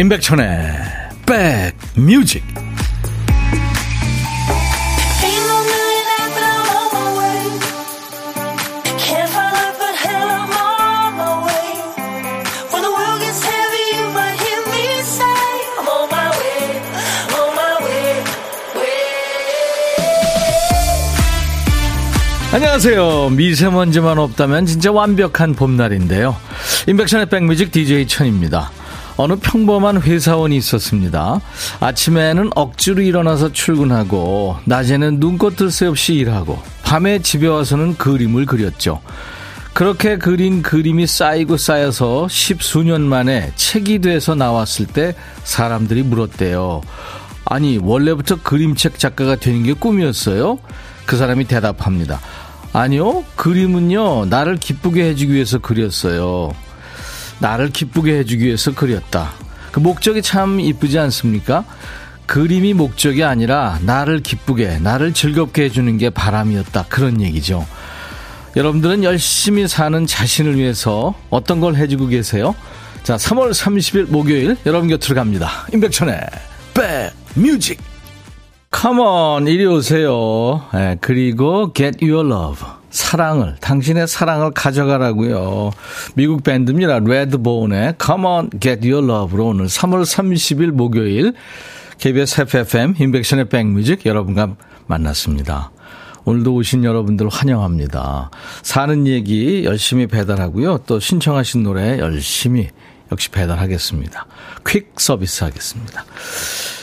임백천의 백뮤직 안녕하세요. 미세먼지만 없다면 진짜 완벽한 봄날인데요. 임백천의 백뮤직 DJ 천입니다. 어느 평범한 회사원이 있었습니다. 아침에는 억지로 일어나서 출근하고, 낮에는 눈꽃 뜰 새 없이 일하고, 밤에 집에 와서는 그림을 그렸죠. 그렇게 그린 그림이 쌓이고 쌓여서 십수년 만에 책이 돼서 나왔을 때 사람들이 물었대요. 아니, 원래부터 그림책 작가가 되는 게 꿈이었어요? 그 사람이 대답합니다. 아니요, 그림은요, 나를 기쁘게 해주기 위해서 그렸어요. 나를 기쁘게 해주기 위해서 그렸다. 그 목적이 참 이쁘지 않습니까? 그림이 목적이 아니라 나를 기쁘게, 나를 즐겁게 해주는 게 바람이었다. 그런 얘기죠. 여러분들은 열심히 사는 자신을 위해서 어떤 걸 해주고 계세요? 자, 3월 30일 목요일 여러분 곁으로 갑니다. 임백천의 백뮤직 컴온 이리 오세요. 네, 그리고 Get Your Love 사랑을 당신의 사랑을 가져가라고요. 미국 밴드입니다. 레드본의 Come On Get Your Love로 오늘 3월 30일 목요일 KBS FFM 인백션의 백뮤직 여러분과 만났습니다. 오늘도 오신 여러분들 환영합니다. 사는 얘기 열심히 배달하고요. 또 신청하신 노래 열심히 역시 배달하겠습니다. 퀵 서비스 하겠습니다.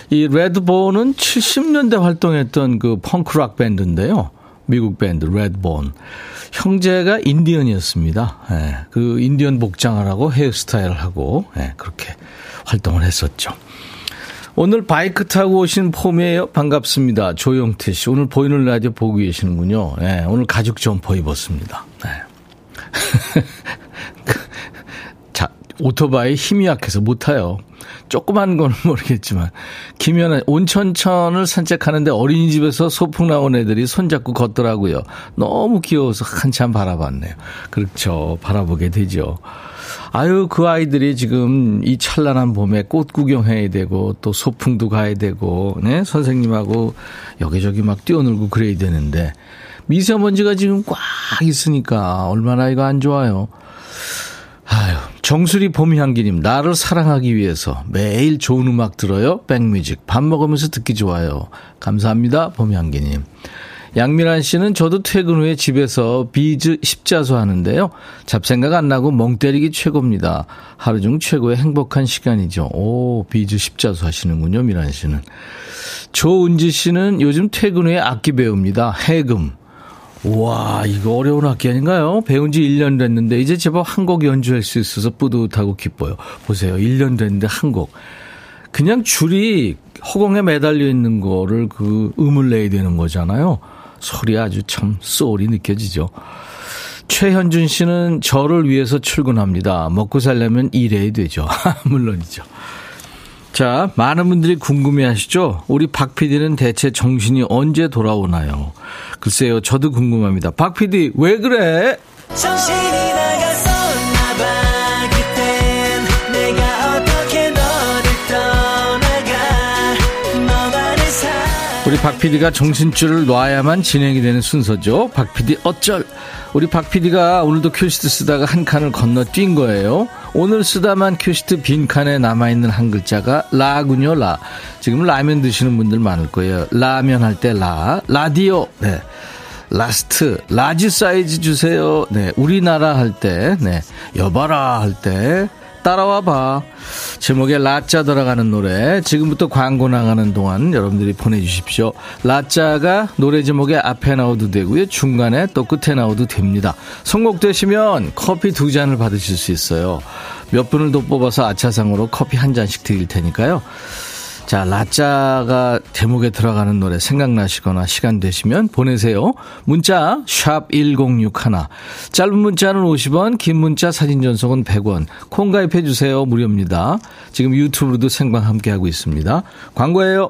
이 레드본은 70년대 활동했던 그 펑크락 밴드인데요. 미국 밴드 레드본. 형제가 인디언이었습니다. 예, 그 인디언 복장을 하고 헤어스타일을 하고 예, 그렇게 활동을 했었죠. 오늘 바이크 타고 오신 폼이에요. 반갑습니다. 조영태 씨. 오늘 보이는 라디오 보고 계시는군요. 예, 오늘 가죽 점퍼 입었습니다. 예. 자, 오토바이 힘이 약해서 못 타요. 조그만 건 모르겠지만 김연아 온천천을 산책하는데 어린이집에서 소풍 나온 애들이 손잡고 걷더라고요. 너무 귀여워서 한참 바라봤네요. 그렇죠. 바라보게 되죠. 아유 그 아이들이 지금 이 찬란한 봄에 꽃 구경해야 되고 또 소풍도 가야 되고 네 선생님하고 여기저기 막 뛰어놀고 그래야 되는데 미세먼지가 지금 꽉 있으니까 얼마나 이거 안 좋아요. 아유, 정수리 봄향기님, 나를 사랑하기 위해서 매일 좋은 음악 들어요. 백뮤직. 밥 먹으면서 듣기 좋아요. 감사합니다. 봄향기님. 양미란 씨는 저도 퇴근 후에 집에서 비즈 십자수 하는데요. 잡생각 안 나고 멍 때리기 최고입니다. 하루 중 최고의 행복한 시간이죠. 오, 비즈 십자수 하시는군요, 미란 씨는. 조은지 씨는 요즘 퇴근 후에 악기 배웁니다. 해금. 와, 이거 어려운 악기 아닌가요? 배운 지 1년 됐는데, 이제 제법 한 곡 연주할 수 있어서 뿌듯하고 기뻐요. 보세요. 1년 됐는데 한 곡. 그냥 줄이 허공에 매달려 있는 거를 그 음을 내야 되는 거잖아요. 소리 아주 참 소울이 느껴지죠. 최현준 씨는 저를 위해서 출근합니다. 먹고 살려면 일해야 되죠. 물론이죠. 자, 많은 분들이 궁금해 하시죠? 우리 박 PD는 대체 정신이 언제 돌아오나요? 글쎄요, 저도 궁금합니다. 박 PD, 왜 그래? 정신이 우리 박 PD가 정신줄을 놔야만 진행이 되는 순서죠. 박 PD 어쩔. 우리 박 PD가 오늘도 큐시트 쓰다가 한 칸을 건너뛴 거예요. 오늘 쓰다만 큐시트 빈 칸에 남아있는 한 글자가 라군요, 라. 지금 라면 드시는 분들 많을 거예요. 라면 할 때 라. 라디오. 네. 라스트. 라지 사이즈 주세요. 네. 우리나라 할 때. 네. 여봐라 할 때. 따라와 봐. 제목에 라짜 들어가는 노래. 지금부터 광고 나가는 동안 여러분들이 보내주십시오. 라짜가 노래 제목에 앞에 나오도 되고요. 중간에 또 끝에 나오도 됩니다. 선곡되시면 커피 두 잔을 받으실 수 있어요. 몇 분을 더 뽑아서 아차상으로 커피 한 잔씩 드릴 테니까요. 자, 라짜가 대목에 들어가는 노래 생각나시거나 시간 되시면 보내세요. 문자 1061. 짧은 문자는 50원, 긴 문자 사진 전송은 100원. 콩 가입해 주세요. 무료입니다. 지금 유튜브로도 생방 함께 하고 있습니다. 광고예요.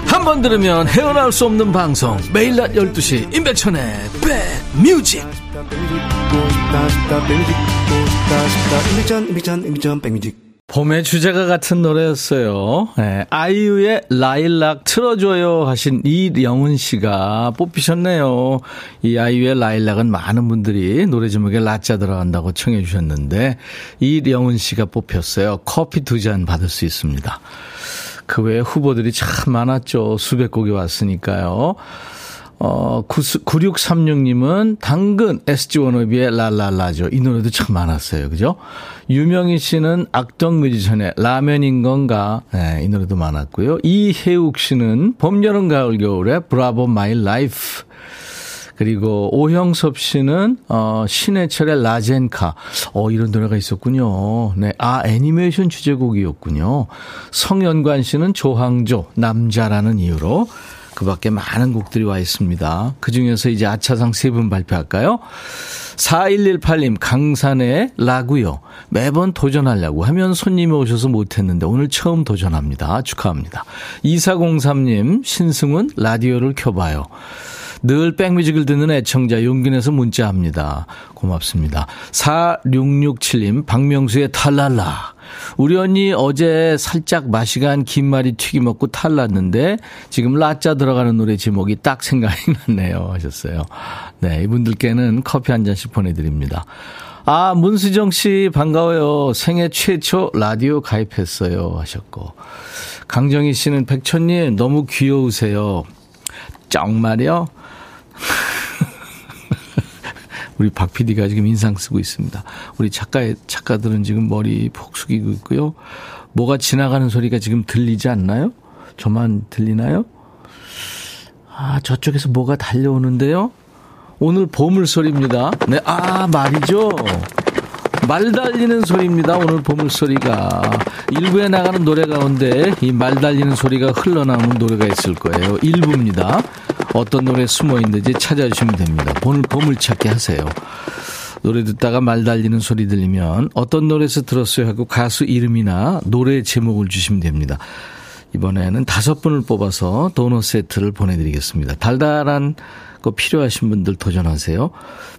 한 번 들으면 헤어나올 수 없는 방송 매일 낮 12시 임백천의 백뮤직 봄의 주제가 같은 노래였어요. 네, 아이유의 라일락 틀어줘요 하신 이영은 씨가 뽑히셨네요. 이 아이유의 라일락은 많은 분들이 노래 제목에 라자 들어간다고 청해 주셨는데 이영은 씨가 뽑혔어요. 커피 두 잔 받을 수 있습니다. 그 외에 후보들이 참 많았죠. 수백 곡이 왔으니까요. 어, 9636님은 당근 SG 워너비의 랄랄라죠. 이 노래도 참 많았어요. 그죠? 유명희 씨는 악동 뮤지션의 라면인 건가? 네, 이 노래도 많았고요. 이혜욱 씨는 봄, 여름, 가을, 겨울의 Bravo My Life. 그리고 오형섭 씨는 어 신해철의 라젠카. 어 이런 노래가 있었군요. 네. 아 애니메이션 주제곡이었군요. 성연관 씨는 조항조 남자라는 이유로 그 밖에 많은 곡들이 와 있습니다. 그 중에서 이제 아차상 세 분 발표할까요? 4118님, 강산의 라구요. 매번 도전하려고 하면 손님이 오셔서 못했는데 오늘 처음 도전합니다. 축하합니다. 2403님, 신승훈 라디오를 켜봐요. 늘 백뮤직을 듣는 애청자 용기 내서 문자합니다. 고맙습니다. 4667님, 박명수의 탈랄라. 우리 언니 어제 살짝 마시간 김말이 튀김 먹고 탈났는데 지금 라짜 들어가는 노래 제목이 딱 생각이 났네요 하셨어요. 네, 이분들께는 커피 한 잔씩 보내드립니다. 아, 문수정 씨 반가워요. 생애 최초 라디오 가입했어요 하셨고. 강정희 씨는 백천님 너무 귀여우세요. 정말요? 우리 박 PD가 지금 인상 쓰고 있습니다. 우리 작가, 작가들은 지금 머리 폭 숙이고 있고요. 뭐가 지나가는 소리가 지금 들리지 않나요? 저만 들리나요? 아, 저쪽에서 뭐가 달려오는데요? 오늘 보물소리입니다. 네, 아, 말이죠. 말 달리는 소리입니다. 오늘 보물소리가. 일부에 나가는 노래 가운데 이 말 달리는 소리가 흘러나오는 노래가 있을 거예요. 일부입니다. 어떤 노래 숨어 있는지 찾아주시면 됩니다. 오늘 보물찾기 하세요. 노래 듣다가 말 달리는 소리 들리면 어떤 노래에서 들었어요 하고 가수 이름이나 노래 제목을 주시면 됩니다. 이번에는 다섯 분을 뽑아서 도넛 세트를 보내드리겠습니다. 달달한 거 필요하신 분들 도전하세요.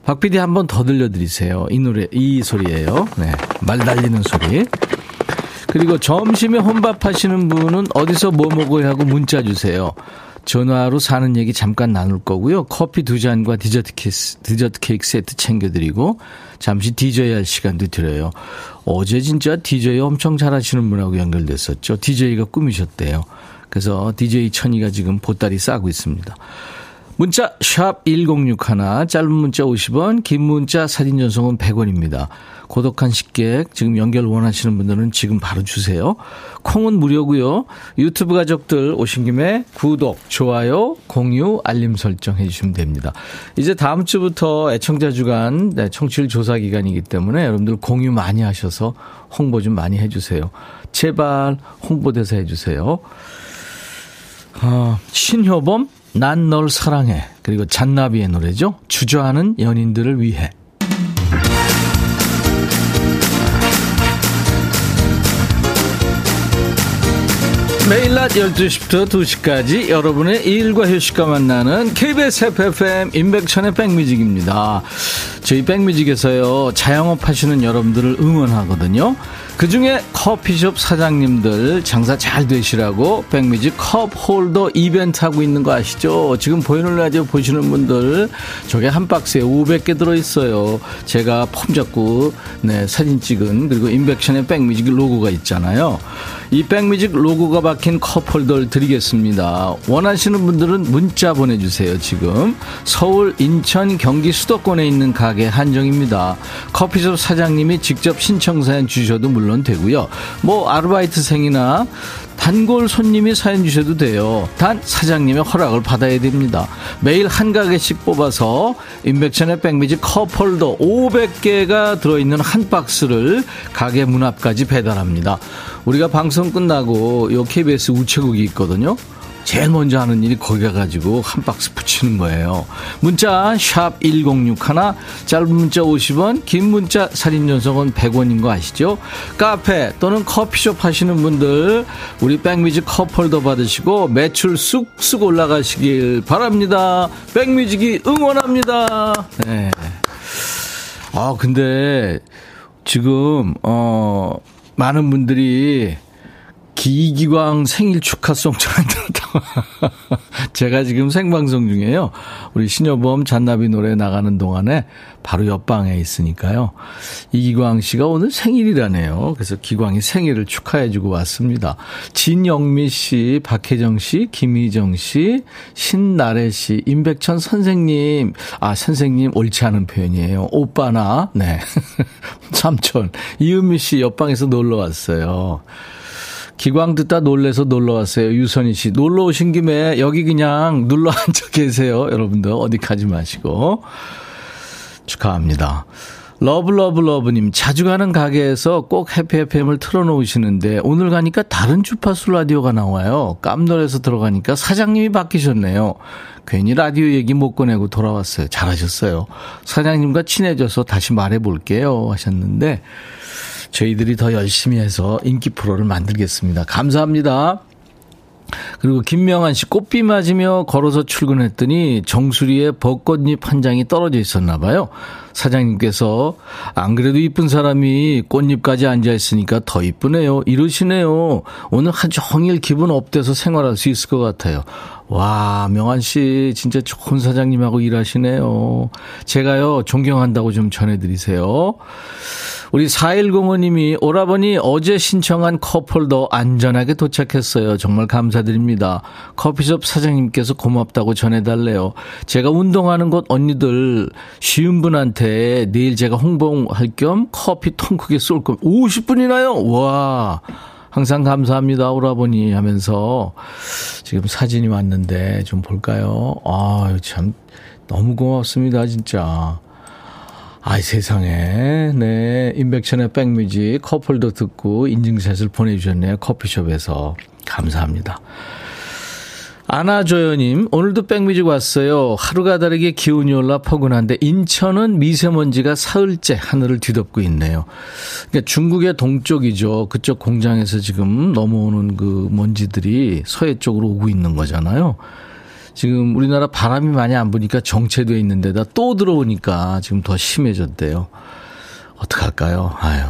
박 PD 한 번 더 들려드리세요. 이 노래, 이 소리예요. 네. 말 달리는 소리. 그리고 점심에 혼밥 하시는 분은 어디서 뭐 먹어야 하고 문자 주세요. 전화로 사는 얘기 잠깐 나눌 거고요. 커피 두 잔과 디저트 케이크, 디저트 케이크 세트 챙겨드리고 잠시 디저이 할 시간도 드려요. 어제 진짜 디저이 엄청 잘하시는 분하고 연결됐었죠. 디저이가 꿈이셨대요. 그래서 디저이 천이가 지금 보따리 싸고 있습니다. 문자 1061, 짧은 문자 50원, 긴 문자 사진 전송은 100원입니다. 고독한 식객 지금 연결 원하시는 분들은 지금 바로 주세요. 콩은 무료고요. 유튜브 가족들 오신 김에 구독, 좋아요, 공유, 알림 설정 해주시면 됩니다. 이제 다음 주부터 애청자 주간 네, 청취율 조사 기간이기 때문에 여러분들 공유 많이 하셔서 홍보 좀 많이 해주세요. 제발 홍보대사 해주세요. 어, 신효범 난 널 사랑해 그리고 잔나비의 노래죠. 주저하는 연인들을 위해 매일 낮 12시부터 2시까지 여러분의 일과 휴식과 만나는 KBS FFM 인백천의 백뮤직입니다. 저희 백뮤직에서요, 자영업 하시는 여러분들을 응원하거든요. 그 중에 커피숍 사장님들 장사 잘 되시라고 백뮤직 컵 홀더 이벤트 하고 있는 거 아시죠? 지금 보이는 라디오 보시는 분들 저게 한 박스에 500개 들어있어요. 제가 폼 잡고 네, 사진 찍은 그리고 임백천의 백뮤직 로고가 있잖아요. 이 백뮤직 로고가 박힌 컵 홀더를 드리겠습니다. 원하시는 분들은 문자 보내주세요. 지금 서울, 인천, 경기 수도권에 있는 가 가게 한정입니다. 커피숍 사장님이 직접 신청 사연 주셔도 물론 되고요. 뭐 아르바이트생이나 단골 손님이 사연 주셔도 돼요. 단 사장님의 허락을 받아야 됩니다. 매일 한 가게씩 뽑아서 인백천의 백미지 컵홀더 500개가 들어있는 한 박스를 가게 문 앞까지 배달합니다. 우리가 방송 끝나고 요 KBS 우체국이 있거든요. 제일 먼저 하는 일이 거기 가가지고 한 박스 붙이는 거예요. 문자 샵 1061, 짧은 문자 50원, 긴 문자 사진 전송은 100원인 거 아시죠? 카페 또는 커피숍 하시는 분들 우리 백뮤직 컵홀더 받으시고 매출 쑥쑥 올라가시길 바랍니다. 백뮤직이 응원합니다. 네. 아 근데 지금 어 많은 분들이 기기광 생일 축하송 잘 들었다고. 제가 지금 생방송 중에요. 우리 신여범 잔나비 노래 나가는 동안에 바로 옆방에 있으니까요. 이기광 씨가 오늘 생일이라네요. 그래서 기광이 생일을 축하해주고 왔습니다. 진영미 씨, 박혜정 씨, 김희정 씨, 신나래 씨, 임백천 선생님. 아, 선생님 옳지 않은 표현이에요. 오빠나, 네. 삼촌. 이은미 씨 옆방에서 놀러 왔어요. 기광 듣다 놀래서 놀러 왔어요. 유선희 씨. 놀러 오신 김에 여기 그냥 눌러 앉아 계세요. 여러분들 어디 가지 마시고. 축하합니다. 러블러블러브님, 자주 가는 가게에서 꼭 해피FM을 틀어놓으시는데, 오늘 가니까 다른 주파수 라디오가 나와요. 깜놀해서 들어가니까 사장님이 바뀌셨네요. 괜히 라디오 얘기 못 꺼내고 돌아왔어요. 잘하셨어요. 사장님과 친해져서 다시 말해볼게요. 하셨는데, 저희들이 더 열심히 해서 인기 프로를 만들겠습니다. 감사합니다. 그리고 김명환 씨 꽃비 맞으며 걸어서 출근했더니 정수리에 벚꽃잎 한 장이 떨어져 있었나 봐요. 사장님께서 안 그래도 이쁜 사람이 꽃잎까지 앉아 있으니까 더 이쁘네요. 이러시네요. 오늘 한 종일 기분 업돼서 생활할 수 있을 것 같아요. 와, 명환 씨 진짜 좋은 사장님하고 일하시네요. 제가요 존경한다고 좀 전해드리세요. 우리 4105님이 오라버니 어제 신청한 컵홀더 안전하게 도착했어요. 정말 감사드립니다. 커피숍 사장님께서 고맙다고 전해달래요. 제가 운동하는 곳 언니들 쉬운 분한테 내일 제가 홍보할 겸 커피 통 크게 쏠 겁니다. 50분이나요? 와. 항상 감사합니다, 오라버니 하면서 지금 사진이 왔는데 좀 볼까요? 아, 참 너무 고맙습니다, 진짜. 아이 세상에 네 인백천의 백뮤직 커플도 듣고 인증샷을 보내주셨네요 커피숍에서 감사합니다 아나조연님 오늘도 백뮤직 왔어요 하루가 다르게 기온이 올라 포근한데 인천은 미세먼지가 사흘째 하늘을 뒤덮고 있네요 그러니까 중국의 동쪽이죠 그쪽 공장에서 지금 넘어오는 그 먼지들이 서해 쪽으로 오고 있는 거잖아요 지금 우리나라 바람이 많이 안 부니까 정체돼 있는 데다 또 들어오니까 지금 더 심해졌대요. 어떡할까요? 아유.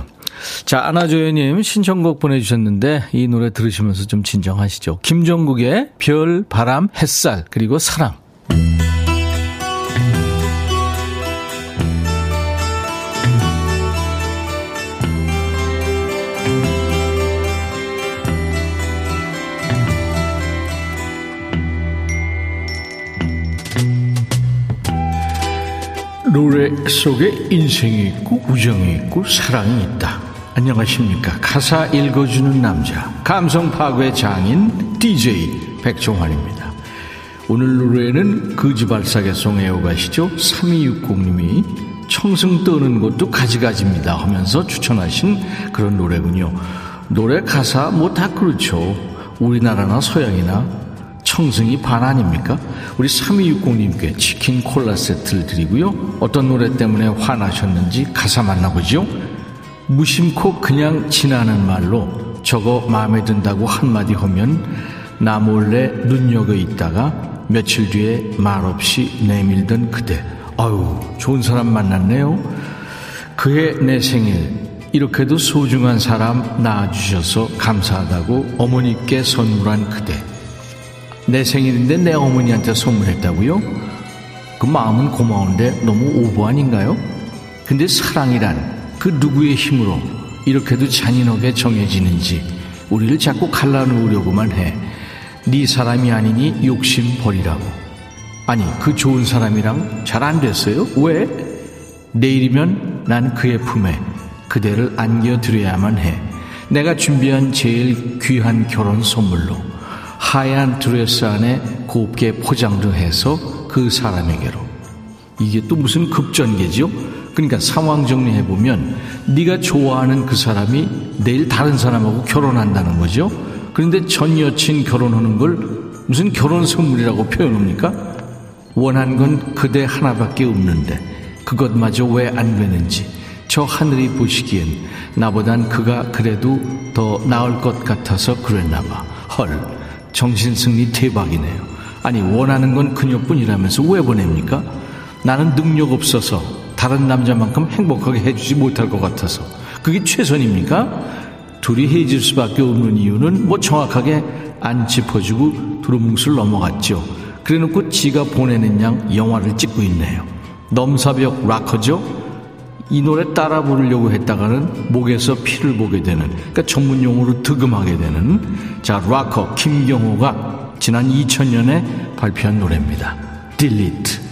자, 아나조연님 신청곡 보내주셨는데 이 노래 들으시면서 좀 진정하시죠. 김종국의 별, 바람, 햇살, 그리고 사랑. 노래 속에 인생이 있고 우정이 있고 사랑이 있다. 안녕하십니까. 가사 읽어주는 남자. 감성 파괴 장인 DJ 백종환입니다. 오늘 노래는 거지발사계송 애호가시죠. 3260님이 청승 떠는 것도 가지가지입니다 하면서 추천하신 그런 노래군요. 노래 가사 뭐 다 그렇죠. 우리나라나 서양이나 청승이 반 아닙니까? 우리 3260님께 치킨 콜라 세트를 드리고요. 어떤 노래 때문에 화나셨는지 가사 만나보죠. 무심코 그냥 지나는 말로 저거 마음에 든다고 한마디 하면 나 몰래 눈여겨 있다가 며칠 뒤에 말없이 내밀던 그대. 아유, 좋은 사람 만났네요. 그해 내 생일. 이렇게도 소중한 사람 낳아주셔서 감사하다고 어머니께 선물한 그대. 내 생일인데 내 어머니한테 선물했다고요? 그 마음은 고마운데 너무 오버 아닌가요? 근데 사랑이란 그 누구의 힘으로 이렇게도 잔인하게 정해지는지 우리를 자꾸 갈라놓으려고만 해. 네 사람이 아니니 욕심 버리라고. 아니 그 좋은 사람이랑 잘 안 됐어요? 왜? 내일이면 난 그의 품에 그대를 안겨드려야만 해. 내가 준비한 제일 귀한 결혼 선물로 하얀 드레스 안에 곱게 포장도 해서 그 사람에게로. 이게 또 무슨 급전개죠? 그러니까 상황 정리해 보면 네가 좋아하는 그 사람이 내일 다른 사람하고 결혼한다는 거죠. 그런데 전 여친 결혼하는 걸 무슨 결혼 선물이라고 표현합니까? 원한 건 그대 하나밖에 없는데 그것마저 왜 안 되는지 저 하늘이 보시기엔 나보단 그가 그래도 더 나을 것 같아서 그랬나 봐. 헐, 정신승리 대박이네요. 아니 원하는 건 그녀뿐이라면서 왜 보냅니까? 나는 능력 없어서 다른 남자만큼 행복하게 해주지 못할 것 같아서 그게 최선입니까? 둘이 헤어질 수밖에 없는 이유는 뭐 정확하게 안 짚어주고 두루뭉술 넘어갔죠. 그래놓고 지가 보내는 양 영화를 찍고 있네요. 넘사벽 락커죠? 이 노래 따라 부르려고 했다가는 목에서 피를 보게 되는, 그러니까 전문 용어로 득음하게 되는, 자, 락커 김경호가 지난 2000년에 발표한 노래입니다. Delete.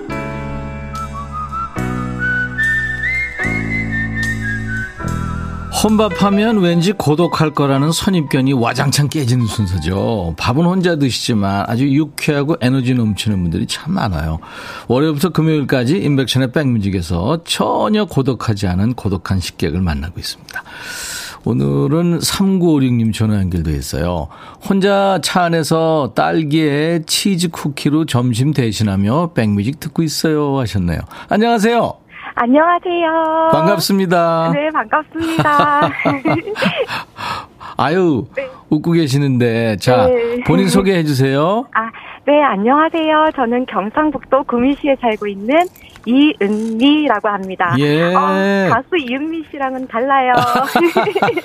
혼밥하면 왠지 고독할 거라는 선입견이 와장창 깨지는 순서죠. 밥은 혼자 드시지만 아주 유쾌하고 에너지 넘치는 분들이 참 많아요. 월요일부터 금요일까지 인백션의 백뮤직에서 전혀 고독하지 않은 고독한 식객을 만나고 있습니다. 오늘은 3956님 전화 연결돼 있어요. 혼자 차 안에서 딸기에 치즈 쿠키로 점심 대신하며 백뮤직 듣고 있어요 하셨네요. 안녕하세요. 안녕하세요. 반갑습니다. 네, 반갑습니다. 아유, 네. 웃고 계시는데, 자, 네. 본인 소개해 주세요. 아, 네, 안녕하세요. 저는 경상북도 구미시에 살고 있는 이은미라고 합니다. 예. 어, 가수 이은미 씨랑은 달라요.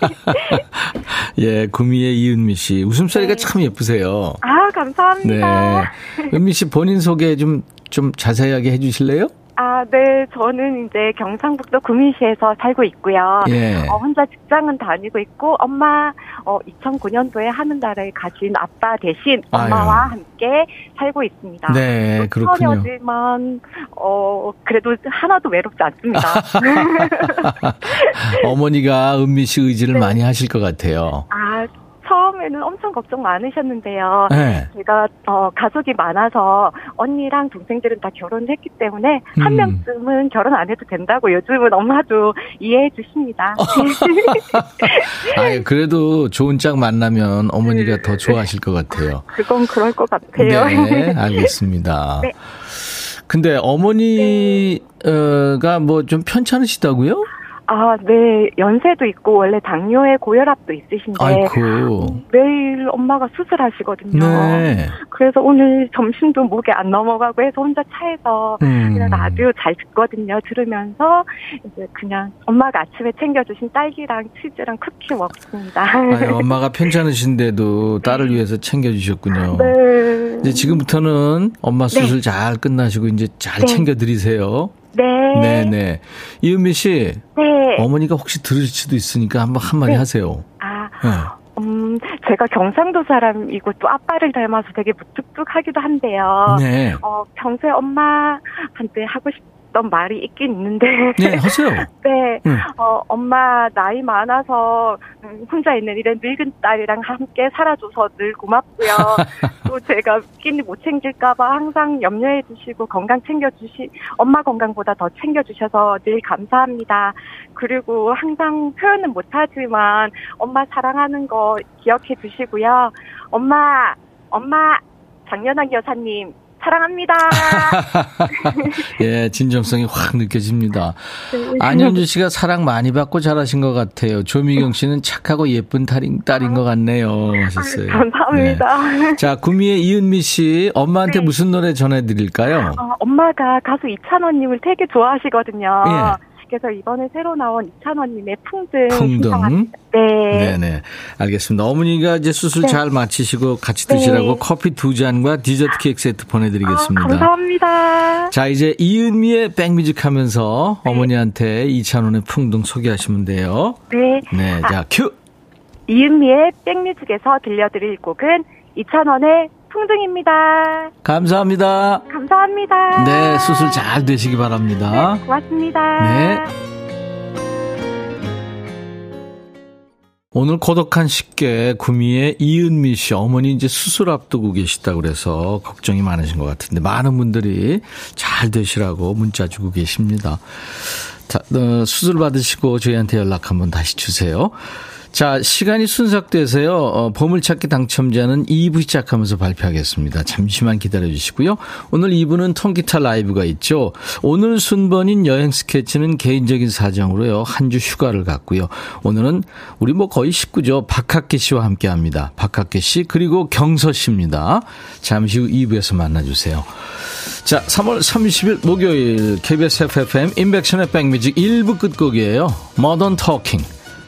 예, 구미의 이은미 씨. 웃음소리가 네. 참 예쁘세요. 아, 감사합니다. 네. 은미 씨 본인 소개 좀, 좀 자세하게 해 주실래요? 아, 네. 저는 이제 경상북도 구미시에서 살고 있고요. 예. 어, 혼자 직장은 다니고 있고, 엄마, 어, 2009년도에 하늘나라에 가신 아빠 대신 엄마와 아유. 함께 살고 있습니다. 네, 그렇군요. 처녀지만, 어, 그래도 하나도 외롭지 않습니다. 어머니가 은미 씨 의지를 네. 많이 하실 것 같아요. 아, 처음에는 엄청 걱정 많으셨는데요. 네. 제가 어, 가족이 많아서 언니랑 동생들은 다 결혼했기 때문에 음. 한 명쯤은 결혼 안 해도 된다고 요즘은 엄마도 이해해 주십니다. 아 그래도 좋은 짝 만나면 어머니가 더 좋아하실 것 같아요. 그건 그럴 것 같아요. 네, 알겠습니다. 네. 근데 어머니가 뭐 좀 편찮으시다고요? 아, 네. 연세도 있고 원래 당뇨에 고혈압도 있으신데 아이고. 내일 엄마가 수술하시거든요. 네. 그래서 오늘 점심도 목에 안 넘어가고 해서 혼자 차에서 음. 그냥 라디오 잘 듣거든요. 들으면서 이제 그냥 엄마가 아침에 챙겨주신 딸기랑 치즈랑 쿠키 먹습니다. 아니, 엄마가 편찮으신데도 딸을 위해서 챙겨주셨군요. 네. 이제 지금부터는 엄마 수술 네. 잘 끝나시고 이제 잘 네. 챙겨드리세요. 네. 네네. 이은미 씨. 네. 어머니가 혹시 들을 수도 있으니까 한번 한마디 네. 하세요. 아. 네. 음, 제가 경상도 사람이고 또 아빠를 닮아서 되게 무뚝뚝하기도 한데요. 네. 어, 평소에 엄마한테 하고 싶 했던 말이 있긴 있는데. 네, 하세요. 네. 음. 어, 엄마 나이 많아서 혼자 있는 이런 늙은 딸이랑 함께 살아줘서 늘 고맙고요. 또 제가 끼니 못 챙길까봐 항상 염려해 주시고 건강 챙겨주시, 엄마 건강보다 더 챙겨주셔서 늘 감사합니다. 그리고 항상 표현은 못하지만 엄마 사랑하는 거 기억해 주시고요. 엄마, 엄마, 장연학 여사님, 사랑합니다. 예, 진정성이 확 느껴집니다. 네. 안현주 씨가 사랑 많이 받고 잘하신 것 같아요. 조미경 씨는 착하고 예쁜 딸인, 딸인 것 같네요. 하셨어요. 아, 감사합니다. 네. 자, 구미의 이은미 씨, 엄마한테 네. 무슨 노래 전해드릴까요? 어, 엄마가 가수 이찬원님을 되게 좋아하시거든요. 예. 씨께서 이번에 새로 나온 이찬원님의 풍등. 풍등. 네. 네네. 알겠습니다. 어머니가 이제 수술 네. 잘 마치시고 같이 네. 드시라고 커피 두 잔과 디저트 케이크 세트 보내드리겠습니다. 아, 감사합니다. 자, 이제 이은미의 백뮤직 하면서 네. 어머니한테 이찬원의 풍등 소개하시면 돼요. 네. 네, 아, 자, 큐! 이은미의 백뮤직에서 들려드릴 곡은 이찬원의 풍등입니다. 감사합니다. 감사합니다. 네, 수술 잘 되시기 바랍니다. 네, 고맙습니다. 네. 오늘 고독한 식객 구미의 이은미 씨 어머니 이제 수술 앞두고 계시다고 그래서 걱정이 많으신 것 같은데 많은 분들이 잘 되시라고 문자 주고 계십니다. 자, 어, 수술 받으시고 저희한테 연락 한번 다시 주세요. 자, 시간이 순삭돼서요, 어, 보물찾기 당첨자는 2부 시작하면서 발표하겠습니다. 잠시만 기다려 주시고요. 오늘 2부는 통기타 라이브가 있죠. 오늘 순번인 여행 스케치는 개인적인 사정으로요, 한 주 휴가를 갔고요. 오늘은 우리 뭐 거의 식구죠. 박학기 씨와 함께 합니다. 박학기 씨, 그리고 경서 씨입니다. 잠시 후 2부에서 만나 주세요. 자, 3월 30일 목요일 KBS FFM 인백션의 백뮤직 1부 끝곡이에요. Modern Talking.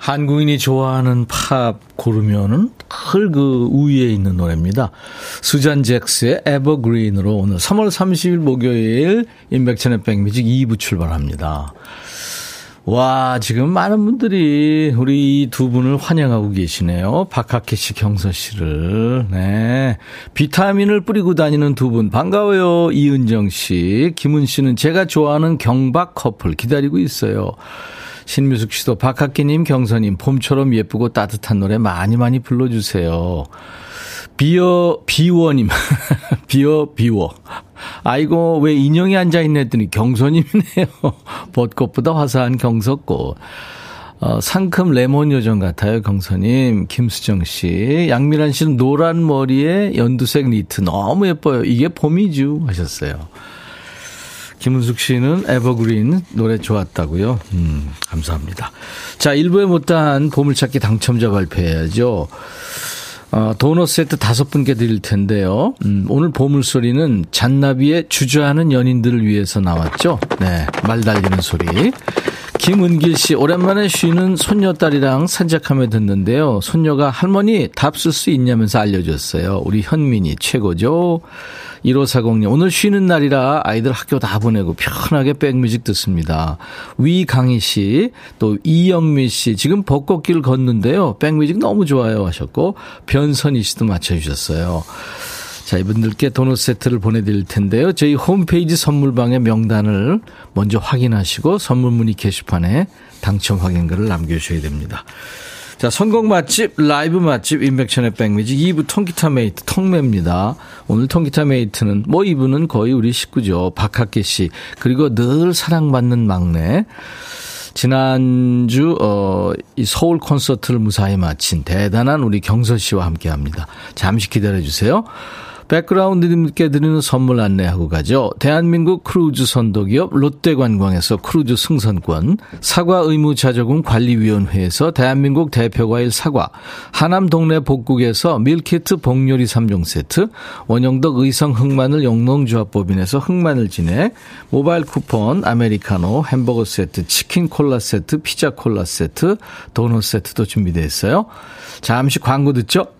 한국인이 좋아하는 팝 고르면은 늘 그 우위에 있는 노래입니다. 수잔 잭스의 에버그린으로 오늘 3월 30일 목요일 인백천의 백뮤직 2부 출발합니다. 와, 지금 많은 분들이 우리 이 두 분을 환영하고 계시네요. 박학혜 씨, 경서 씨를. 네. 비타민을 뿌리고 다니는 두 분. 반가워요. 이은정 씨. 김은 씨는 제가 좋아하는 경박 커플 기다리고 있어요. 신미숙 씨도 박학기님, 경서님, 봄처럼 예쁘고 따뜻한 노래 많이 많이 불러주세요. 비어, 비워님. 비어, 비워. 아이고, 왜 인형이 앉아있네 했더니 경서님이네요. 벚꽃보다 화사한 경서꽃. 어, 상큼 레몬 요정 같아요, 경서님. 김수정 씨. 양미란 씨는 노란 머리에 연두색 니트. 너무 예뻐요. 이게 봄이죠. 하셨어요. 김은숙 씨는 에버그린 노래 좋았다고요. 음, 감사합니다. 자, 1부에 못다한 보물찾기 당첨자 발표해야죠. 어, 도넛 세트 다섯 분께 드릴 텐데요. 음, 오늘 보물소리는 잔나비의 주저하는 연인들을 위해서 나왔죠. 네, 말 달리는 소리. 김은길 씨, 오랜만에 쉬는 손녀딸이랑 산책하며 듣는데요. 손녀가 할머니 답 쓸 수 있냐면서 알려줬어요. 우리 현민이 최고죠. 1540님, 오늘 쉬는 날이라 아이들 학교 다 보내고 편하게 백뮤직 듣습니다. 위강희 씨, 또 이영미 씨, 지금 벚꽃길 걷는데요. 백뮤직 너무 좋아요 하셨고, 변선희 씨도 맞춰주셨어요. 자, 이분들께 도넛 세트를 보내드릴 텐데요. 저희 홈페이지 선물방의 명단을 먼저 확인하시고 선물 문의 게시판에 당첨 확인글을 남겨주셔야 됩니다. 자, 선곡 맛집, 라이브 맛집, 임백천의 백뮤직 2부 통기타 메이트, 통메입니다. 오늘 통기타 메이트는, 뭐 이분은 거의 우리 식구죠. 박학기 씨. 그리고 늘 사랑받는 막내. 지난주, 어, 이 서울 콘서트를 무사히 마친 대단한 우리 경서 씨와 함께 합니다. 잠시 기다려 주세요. 백그라운드님께 드리는 선물 안내하고 가죠. 대한민국 크루즈 선도기업 롯데관광에서 크루즈 승선권, 사과 의무 자조금 관리위원회에서 대한민국 대표과일 사과, 하남 동네 복국에서 밀키트 복요리 3종 세트, 원영덕 의성 흑마늘 영농조합법인에서 흑마늘 진액, 모바일 쿠폰, 아메리카노, 햄버거 세트, 치킨 콜라 세트, 피자 콜라 세트, 도넛 세트도 준비되어 있어요. 잠시 광고 듣죠.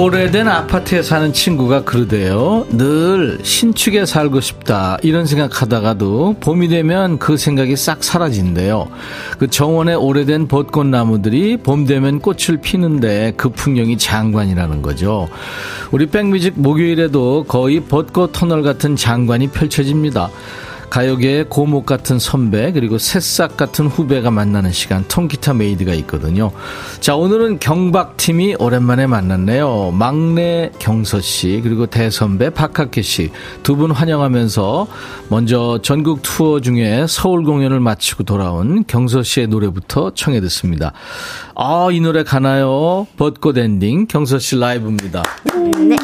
오래된 아파트에 사는 친구가 그러대요. 늘 신축에 살고 싶다. 이런 생각하다가도 봄이 되면 그 생각이 싹 사라진대요. 그 정원의 오래된 벚꽃나무들이 봄 되면 꽃을 피는데 그 풍경이 장관이라는 거죠. 우리 백뮤직 목요일에도 거의 벚꽃 터널 같은 장관이 펼쳐집니다. 가요계의 고목 같은 선배 그리고 새싹 같은 후배가 만나는 시간 통기타 메이트가 있거든요. 자 오늘은 경박팀이 오랜만에 만났네요. 막내 경서 씨 그리고 대선배 박학계 씨두 분 환영하면서 먼저 전국 투어 중에 서울 공연을 마치고 돌아온 경서 씨의 노래부터 청해 듣습니다. 아 이 노래 가나요? 벚꽃 엔딩 경서 씨 라이브입니다. 그대여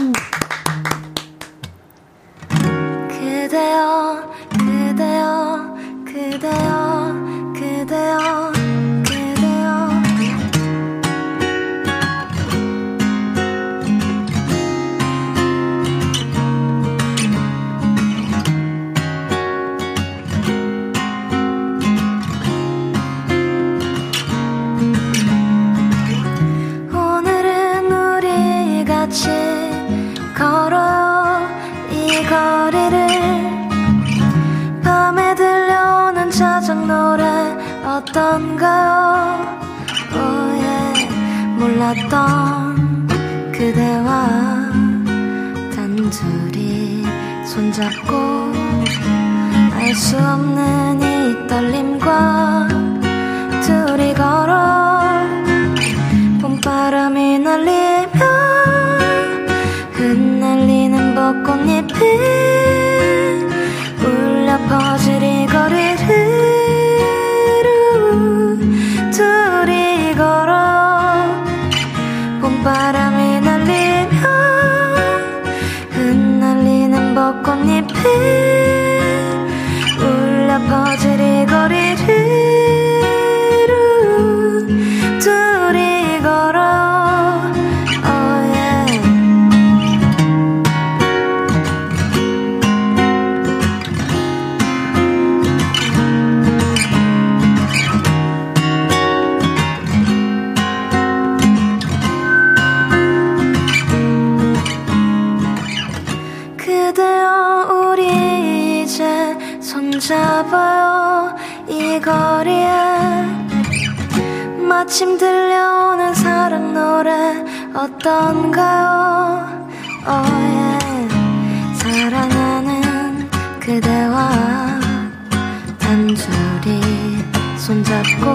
그대여 그대여 그대여 그대여 오늘은 우리 같이 걸어요 이 거리를 손잡고 알 수 없는 이 떨림과 둘이 걸어 봄바람이 날리며 흩날리는 벚꽃잎이 벚 어떤가요 yeah. 사랑하는 그대와 단둘이 손잡고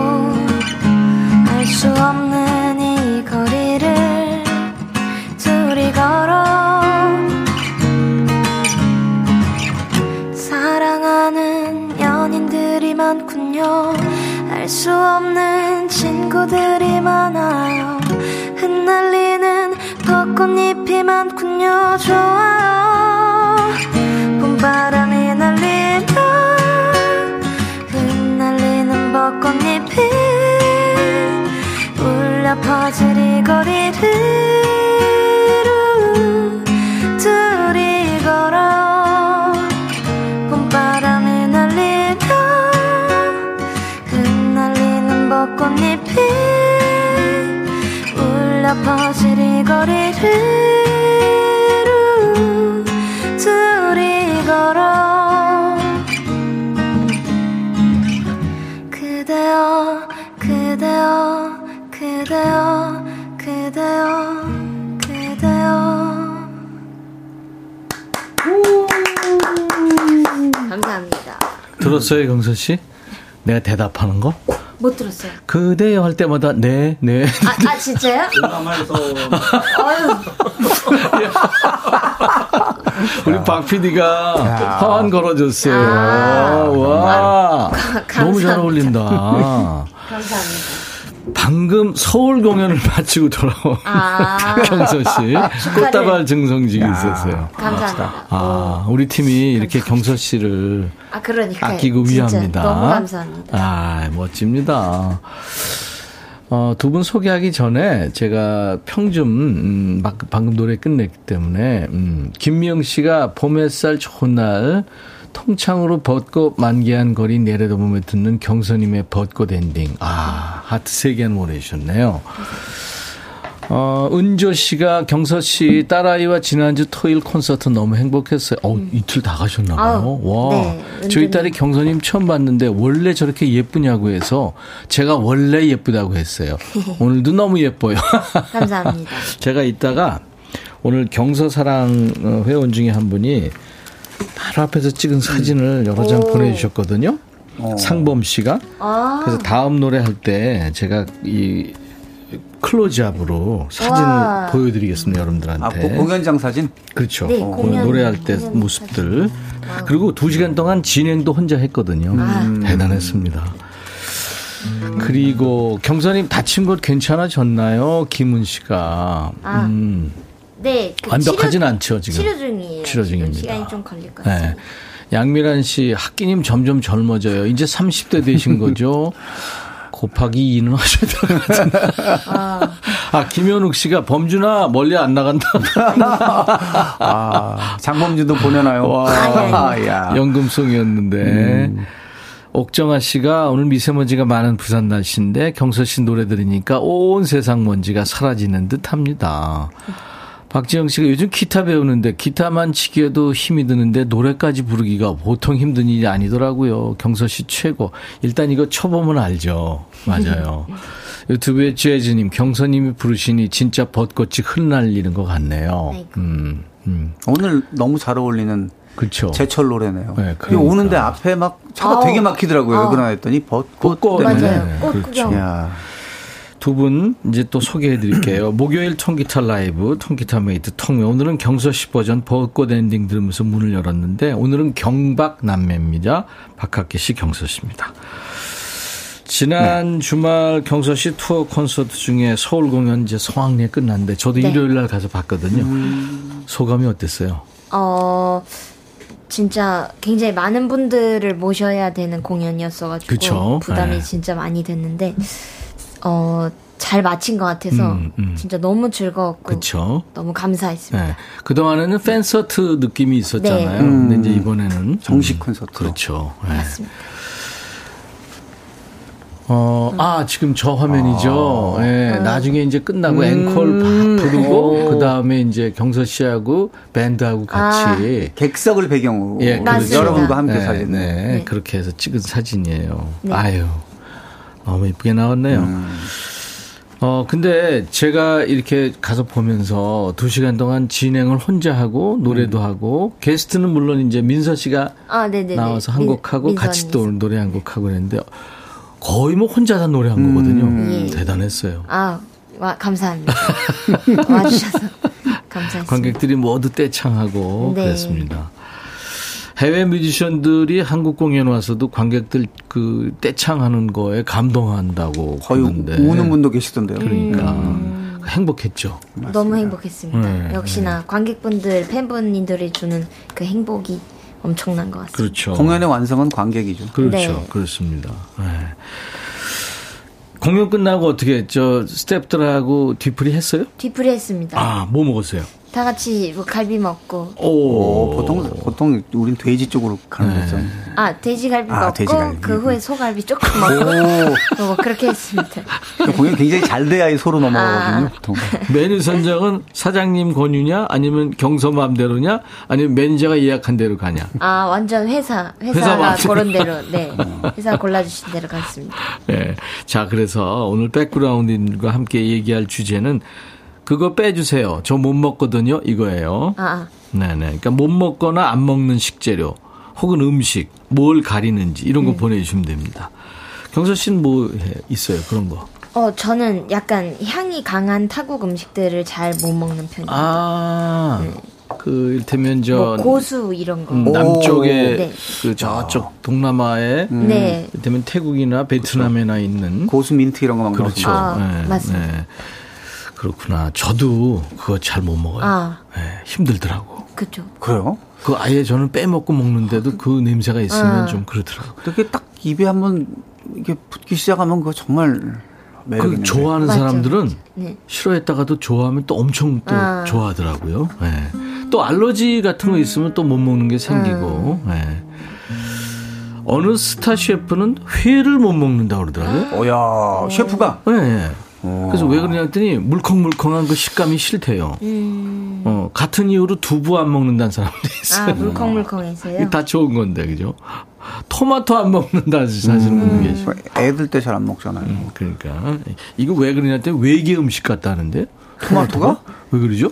알 수 없는 이 거리를 둘이 걸어 사랑하는 연인들이 많군요. 알 수 없는 친구들이 많아요. 많군요. 좋아요. 봄바람 들었어요 경서 씨? 내가 대답하는 거? 못 들었어요. 그대요 할 때마다 네, 네. 아, 아 진짜요? 아유, 우리 박 PD가 화환 걸어줬어요. 아. 와. 가- 너무 잘 감사합니다. 어울린다. 감사합니다. 방금 서울 공연을 마치고 돌아온 아. 경서 씨. 꽃다발 증성직이 있었어요. 감사합니다. 아, 우리 팀이 이렇게 경서 씨를 아, 그러니까. 아끼고 위합니다. 너무 감사합니다. 아, 멋집니다. 어, 두 분 소개하기 전에 제가 평좀 음, 막- 방금 노래 끝냈기 때문에 음, 김미영 씨가 봄 햇살 좋은 날 통창으로 벚꽃 만개한 거리 내려다보며 듣는 경서님의 벚꽃 엔딩. 아, 하트 세 개는 보내주셨네요. 어, 은조 씨가 경서 씨 딸아이와 지난주 토요일 콘서트 너무 행복했어요. 어, 이틀 다 가셨나 봐요. 음. 아우, 와. 네, 저희. 딸이 경서님 처음 봤는데 원래 저렇게 예쁘냐고 해서 제가 원래 예쁘다고 했어요. 오늘도 너무 예뻐요. 감사합니다. 제가 이따가 오늘 경서 사랑 어, 회원 중에 한 분이 바로 앞에서 찍은 사진을 여러 장 오. 보내주셨거든요. 상범 씨가. 아, 그래서 다음 노래 할 때 제가 이 클로즈업으로 사진을 와. 보여드리겠습니다 아, 여러분들한테. 고- 공연장 사진? 그렇죠. 네, 어, 공연, 노래할 때 모습들. 그리고 두 시간 동안 진행도 혼자 했거든요. 아. 대단했습니다. 그리고 경선님 다친 곳 괜찮아졌나요? 김은 씨가. 아, 음, 네. 그 완벽하진 치료- 않죠, 지금. 치료 중이에요. 치료 지금 중입니다. 시간이 좀 걸릴 것 네. 같아요. 양미란 씨, 학기님 점점 젊어져요. 이제 30대 되신 거죠? 곱하기 2는 하셔야 될것 같은데. 아, 김현욱 씨가 범준아, 멀리 안 나간다. 아, 장범준도 보내나요? 와, 아, 야. 연금송이었는데. 옥정아 씨가 오늘 미세먼지가 많은 부산 날씨인데 경서 씨 노래 들으니까 온 세상 먼지가 사라지는 듯 합니다. 박지영 씨가 요즘 기타 배우는데 기타만 치기에도 힘이 드는데 노래까지 부르기가 보통 힘든 일이 아니더라고요. 경서 씨 최고. 일단 이거 쳐보면 알죠. 맞아요. 유튜브에 재즈님, 경서님이 부르시니 진짜 벚꽃이 흩날리는 것 같네요. 음, 음. 오늘 너무 잘 어울리는 그렇죠. 제철 노래네요. 네, 그러니까. 오는데 앞에 막 차가 아우. 되게 막히더라고요. 왜 아. 그러나 했더니 벚꽃 벚꽃. 때문에. 맞아요. 네, 꽃 그렇죠. 야. 두 분 이제 또 소개해 드릴게요. 목요일 통기타 라이브, 통기타 메이트 통메. 오늘은 경서 씨 버전 벚꽃 엔딩 들으면서 문을 열었는데 오늘은 경박 남매입니다. 박학기 씨, 경서 씨입니다. 지난 주말 경서 씨 투어 콘서트 중에 서울 공연 이제 성황리에 끝났는데 저도 네. 일요일 날 가서 봤거든요. 소감이 어땠어요? 어, 진짜 굉장히 많은 분들을 모셔야 되는 공연이었어가지고 그쵸. 부담이 네. 진짜 많이 됐는데 어, 잘 마친 것 같아서 음, 음. 진짜 너무 즐거웠고 그렇죠. 너무 감사했습니다. 네. 그 동안에는 팬서트 느낌이 있었잖아요. 네. 근데 이제 이번에는 정식 음, 콘서트. 그렇죠. 네. 맞습니다. 어, 아, 지금 저 화면이죠. 아. 예, 나중에 이제 끝나고 음. 앵콜 바- 부르고, 그 다음에 이제 경서 씨하고 밴드하고 같이. 객석을 배경으로 예, 맞습니다. 여러분과 함께 네, 사진. 네, 네. 그렇게 해서 찍은 사진이에요. 네. 아유, 너무 이쁘게 나왔네요. 음. 어, 근데 제가 이렇게 가서 보면서 두 시간 동안 진행을 혼자 하고, 노래도 음. 하고, 게스트는 물론 이제 민서 씨가 아. 나와서 한 민- 곡 하고 같이 민선이 또 노래 한 곡 하고 그랬는데 거의 뭐 혼자 다 노래한 거거든요. 예. 대단했어요. 아, 와, 감사합니다. 와주셔서 감사했습니다. 관객들이 모두 떼창하고 네. 그랬습니다. 해외 뮤지션들이 한국 공연 와서도 관객들 그 떼창하는 거에 감동한다고 거의 그러는데 우는 분도 계시던데요. 그러니까 음. 행복했죠. 너무 행복했습니다. 네, 역시나 관객분들, 팬분들이 주는 그 행복이 엄청난 것 같습니다. 그렇죠. 공연의 완성은 관객이죠. 그렇죠. 네. 그렇습니다. 네. 공연 끝나고 어떻게 했죠? 스탭들하고 뒤풀이 했어요? 뒤풀이 했습니다. 아, 뭐 먹었어요? 다 같이 뭐 갈비 먹고 오, 오, 보통 보통 우린 돼지 쪽으로 가는 네. 거죠. 아 돼지 갈비 아, 먹고 돼지갈비. 그 후에 소갈비 조금 먹고 뭐 그렇게 했습니다. 공연 굉장히 잘 돼야 소로 넘어가거든요. 아. 보통. 메뉴 선정은 사장님 권유냐, 아니면 경서 마음대로냐, 아니면 매니저가 예약한 대로 가냐. 아 완전 회사 회사 회사가. 고른 대로 네 회사 골라주신 대로 갔습니다. 네. 자, 그래서 오늘 백그라운드님과 함께 얘기할 주제는 그거 빼주세요. 저 못 먹거든요. 이거예요. 아, 아 네네. 그러니까 못 먹거나 안 먹는 식재료 혹은 음식 뭘 가리는지 이런 네. 거 보내주시면 됩니다. 경서 씨는 뭐 해- 있어요 그런 거? 어, 저는 약간 향이 강한 타국 음식들을 잘 못 먹는 편이에요. 아, 그 일테면 저 뭐 고수 이런 거. 음, 남쪽에 네. 그 저쪽 동남아에 네. 일테면 태국이나 베트남에나 있는 고수 민트 이런 거막 그렇죠. 아, 네, 맞습니다. 네. 그렇구나. 저도 그거 잘 못 먹어요. 아. 네, 힘들더라고. 그죠. 그래요? 그 아예 저는 빼먹고 먹는데도 그 냄새가 있으면 아. 좀 그렇더라고. 그렇게 딱 입에 한번 이게 붙기 시작하면 그거 정말 매력 그. 좋아하는 맞죠. 사람들은 네. 싫어했다가도 좋아하면 또 엄청 또 아. 좋아하더라고요. 네. 또 알러지 같은 거 있으면 또 못 먹는 게 생기고. 음. 네. 어느 스타 셰프는 회를 못 먹는다고 그러더라고요. 오야 셰프가 네. 네. 그래서 왜 그러냐 했더니 물컹물컹한 그 식감이 싫대요. 음. 어, 같은 이유로 두부 안 먹는다는 사람도 아, 있어요. 물컹물컹해서요. 이게 다 좋은 건데, 그죠? 토마토 안 먹는다 사실은 분도 계시고. 애들 때 잘 안 먹잖아요. 음, 그러니까 이거 왜 그러냐 했더니 외계 음식 같다는데 토마토가? 왜 그러죠?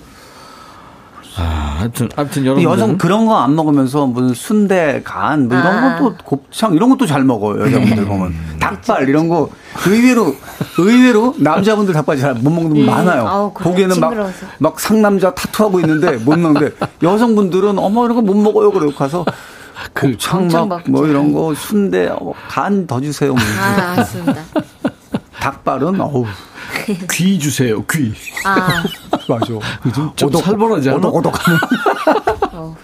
아, 하여튼 하여튼 여러분 여성 그런 거 안 먹으면서 무슨 순대, 간, 뭐 이런 아. 것도 곱창 이런 것도 잘 먹어요 여자분들 보면 음. 닭발 이런 거 의외로 의외로 남자분들 닭발 잘 못 먹는 분 음. 많아요. 아우? 보기에는 막 징그러워서. 막 상남자 타투하고 있는데 못 먹는데 여성분들은 어머 이런 거 못 먹어요 그러고 가서 그 곱창 엄청 막 먹죠. 뭐 이런 거 순대 어, 간 더 주세요. 뭐. 아, 맞습니다. 닭발은 어우 귀 주세요 귀. 아, 맞아. 좀, 좀 살벌하지 않아? 오독오독하는. 어.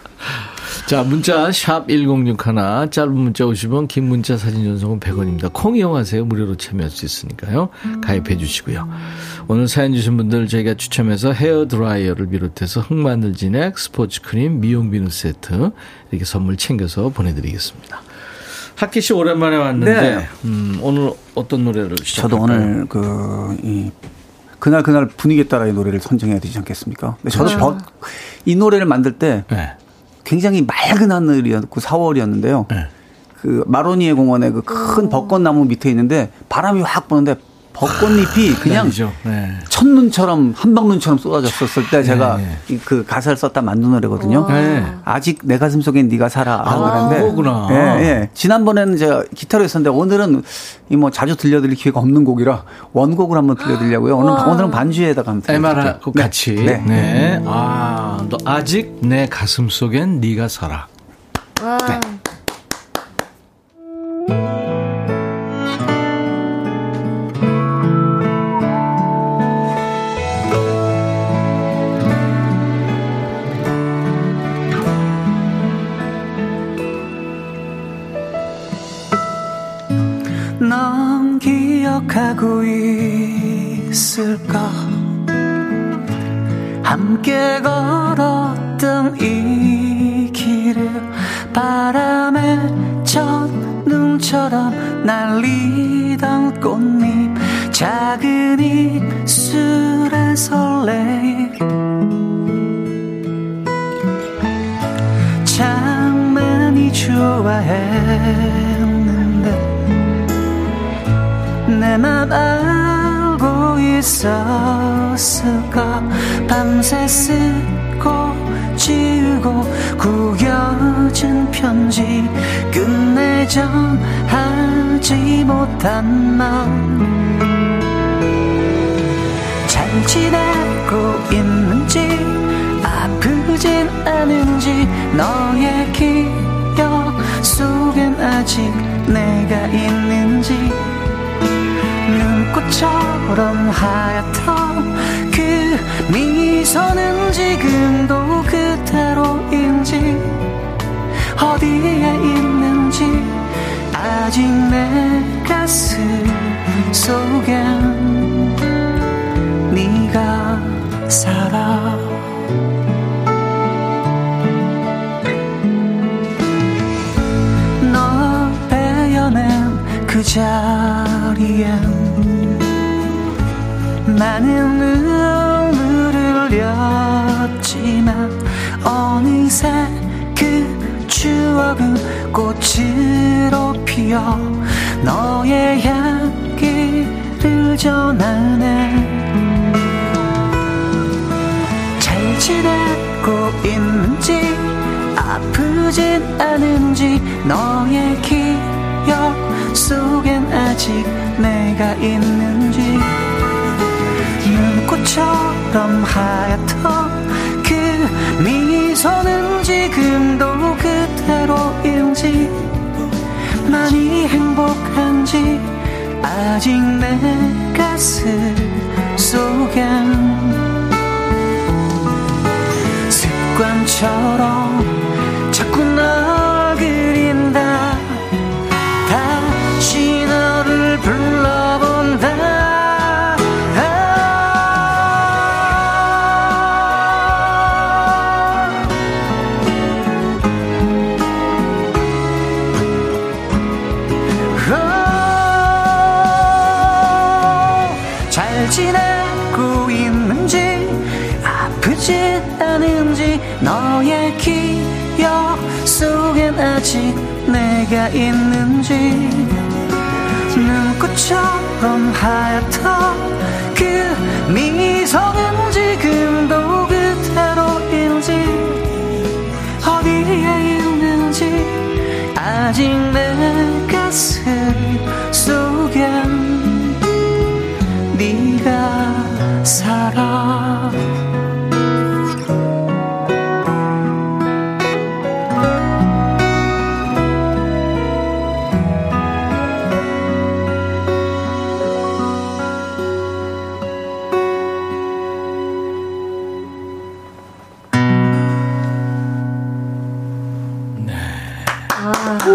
자 문자 샵 #1061 짧은 문자 50원, 긴 문자 사진 전송은 100원입니다. 콩 이용하세요 무료로 참여할 수 있으니까요. 가입해 주시고요. 오늘 사연 주신 분들 저희가 추첨해서 헤어 드라이어를 비롯해서 흑마늘 진액, 스포츠 크림, 미용 비누 세트 이렇게 선물 챙겨서 보내드리겠습니다. 학기 씨 오랜만에 왔는데 네. 음, 오늘 어떤 노래를 시작할까요? 저도 오늘 그, 이, 그날 그날 분위기에 따라 이 노래를 선정해야 되지 않겠습니까? 근데 저도 버- 이 노래를 만들 때 네. 굉장히 맑은 하늘이었고 4월이었는데요. 네. 그 마로니에 공원에 그 큰 벚꽃나무 밑에 있는데 바람이 확 부는데 벚꽃잎이 그냥 아니죠. 네. 첫눈처럼 함박눈처럼 쏟아졌었을 때 제가 네. 이 그 가사를 썼다 만든 노래거든요. 네. 아직 내 가슴 속엔 네가 살아. 아, 그런데 그거구나. 예, 예. 지난번에는 제가 기타로 했었는데 오늘은 이뭐 자주 들려드릴 기회가 없는 곡이라 원곡을 한번 들려드리려고요. 오늘 오늘은 반주에다가 한번 들려드릴게요. 네. 같이. 네. 네. 아, 너 아직 내 가슴 속엔 네가 살아. 흘렸지만 어느새 그 추억은 꽃으로 피어 너의 향기를 전하네. 잘 지내고 있는지 아프진 않은지 너의 기억 속엔 아직 내가 있는지 눈꽃처럼 하얗던 그 미소는 지금도 그대로인지 많이 행복한지 아직 내 가슴 속엔 습관처럼 있는지 눈꽃처럼 하얗던 그 미소는 지금도 그대로인지 어디에 있는지 아직 내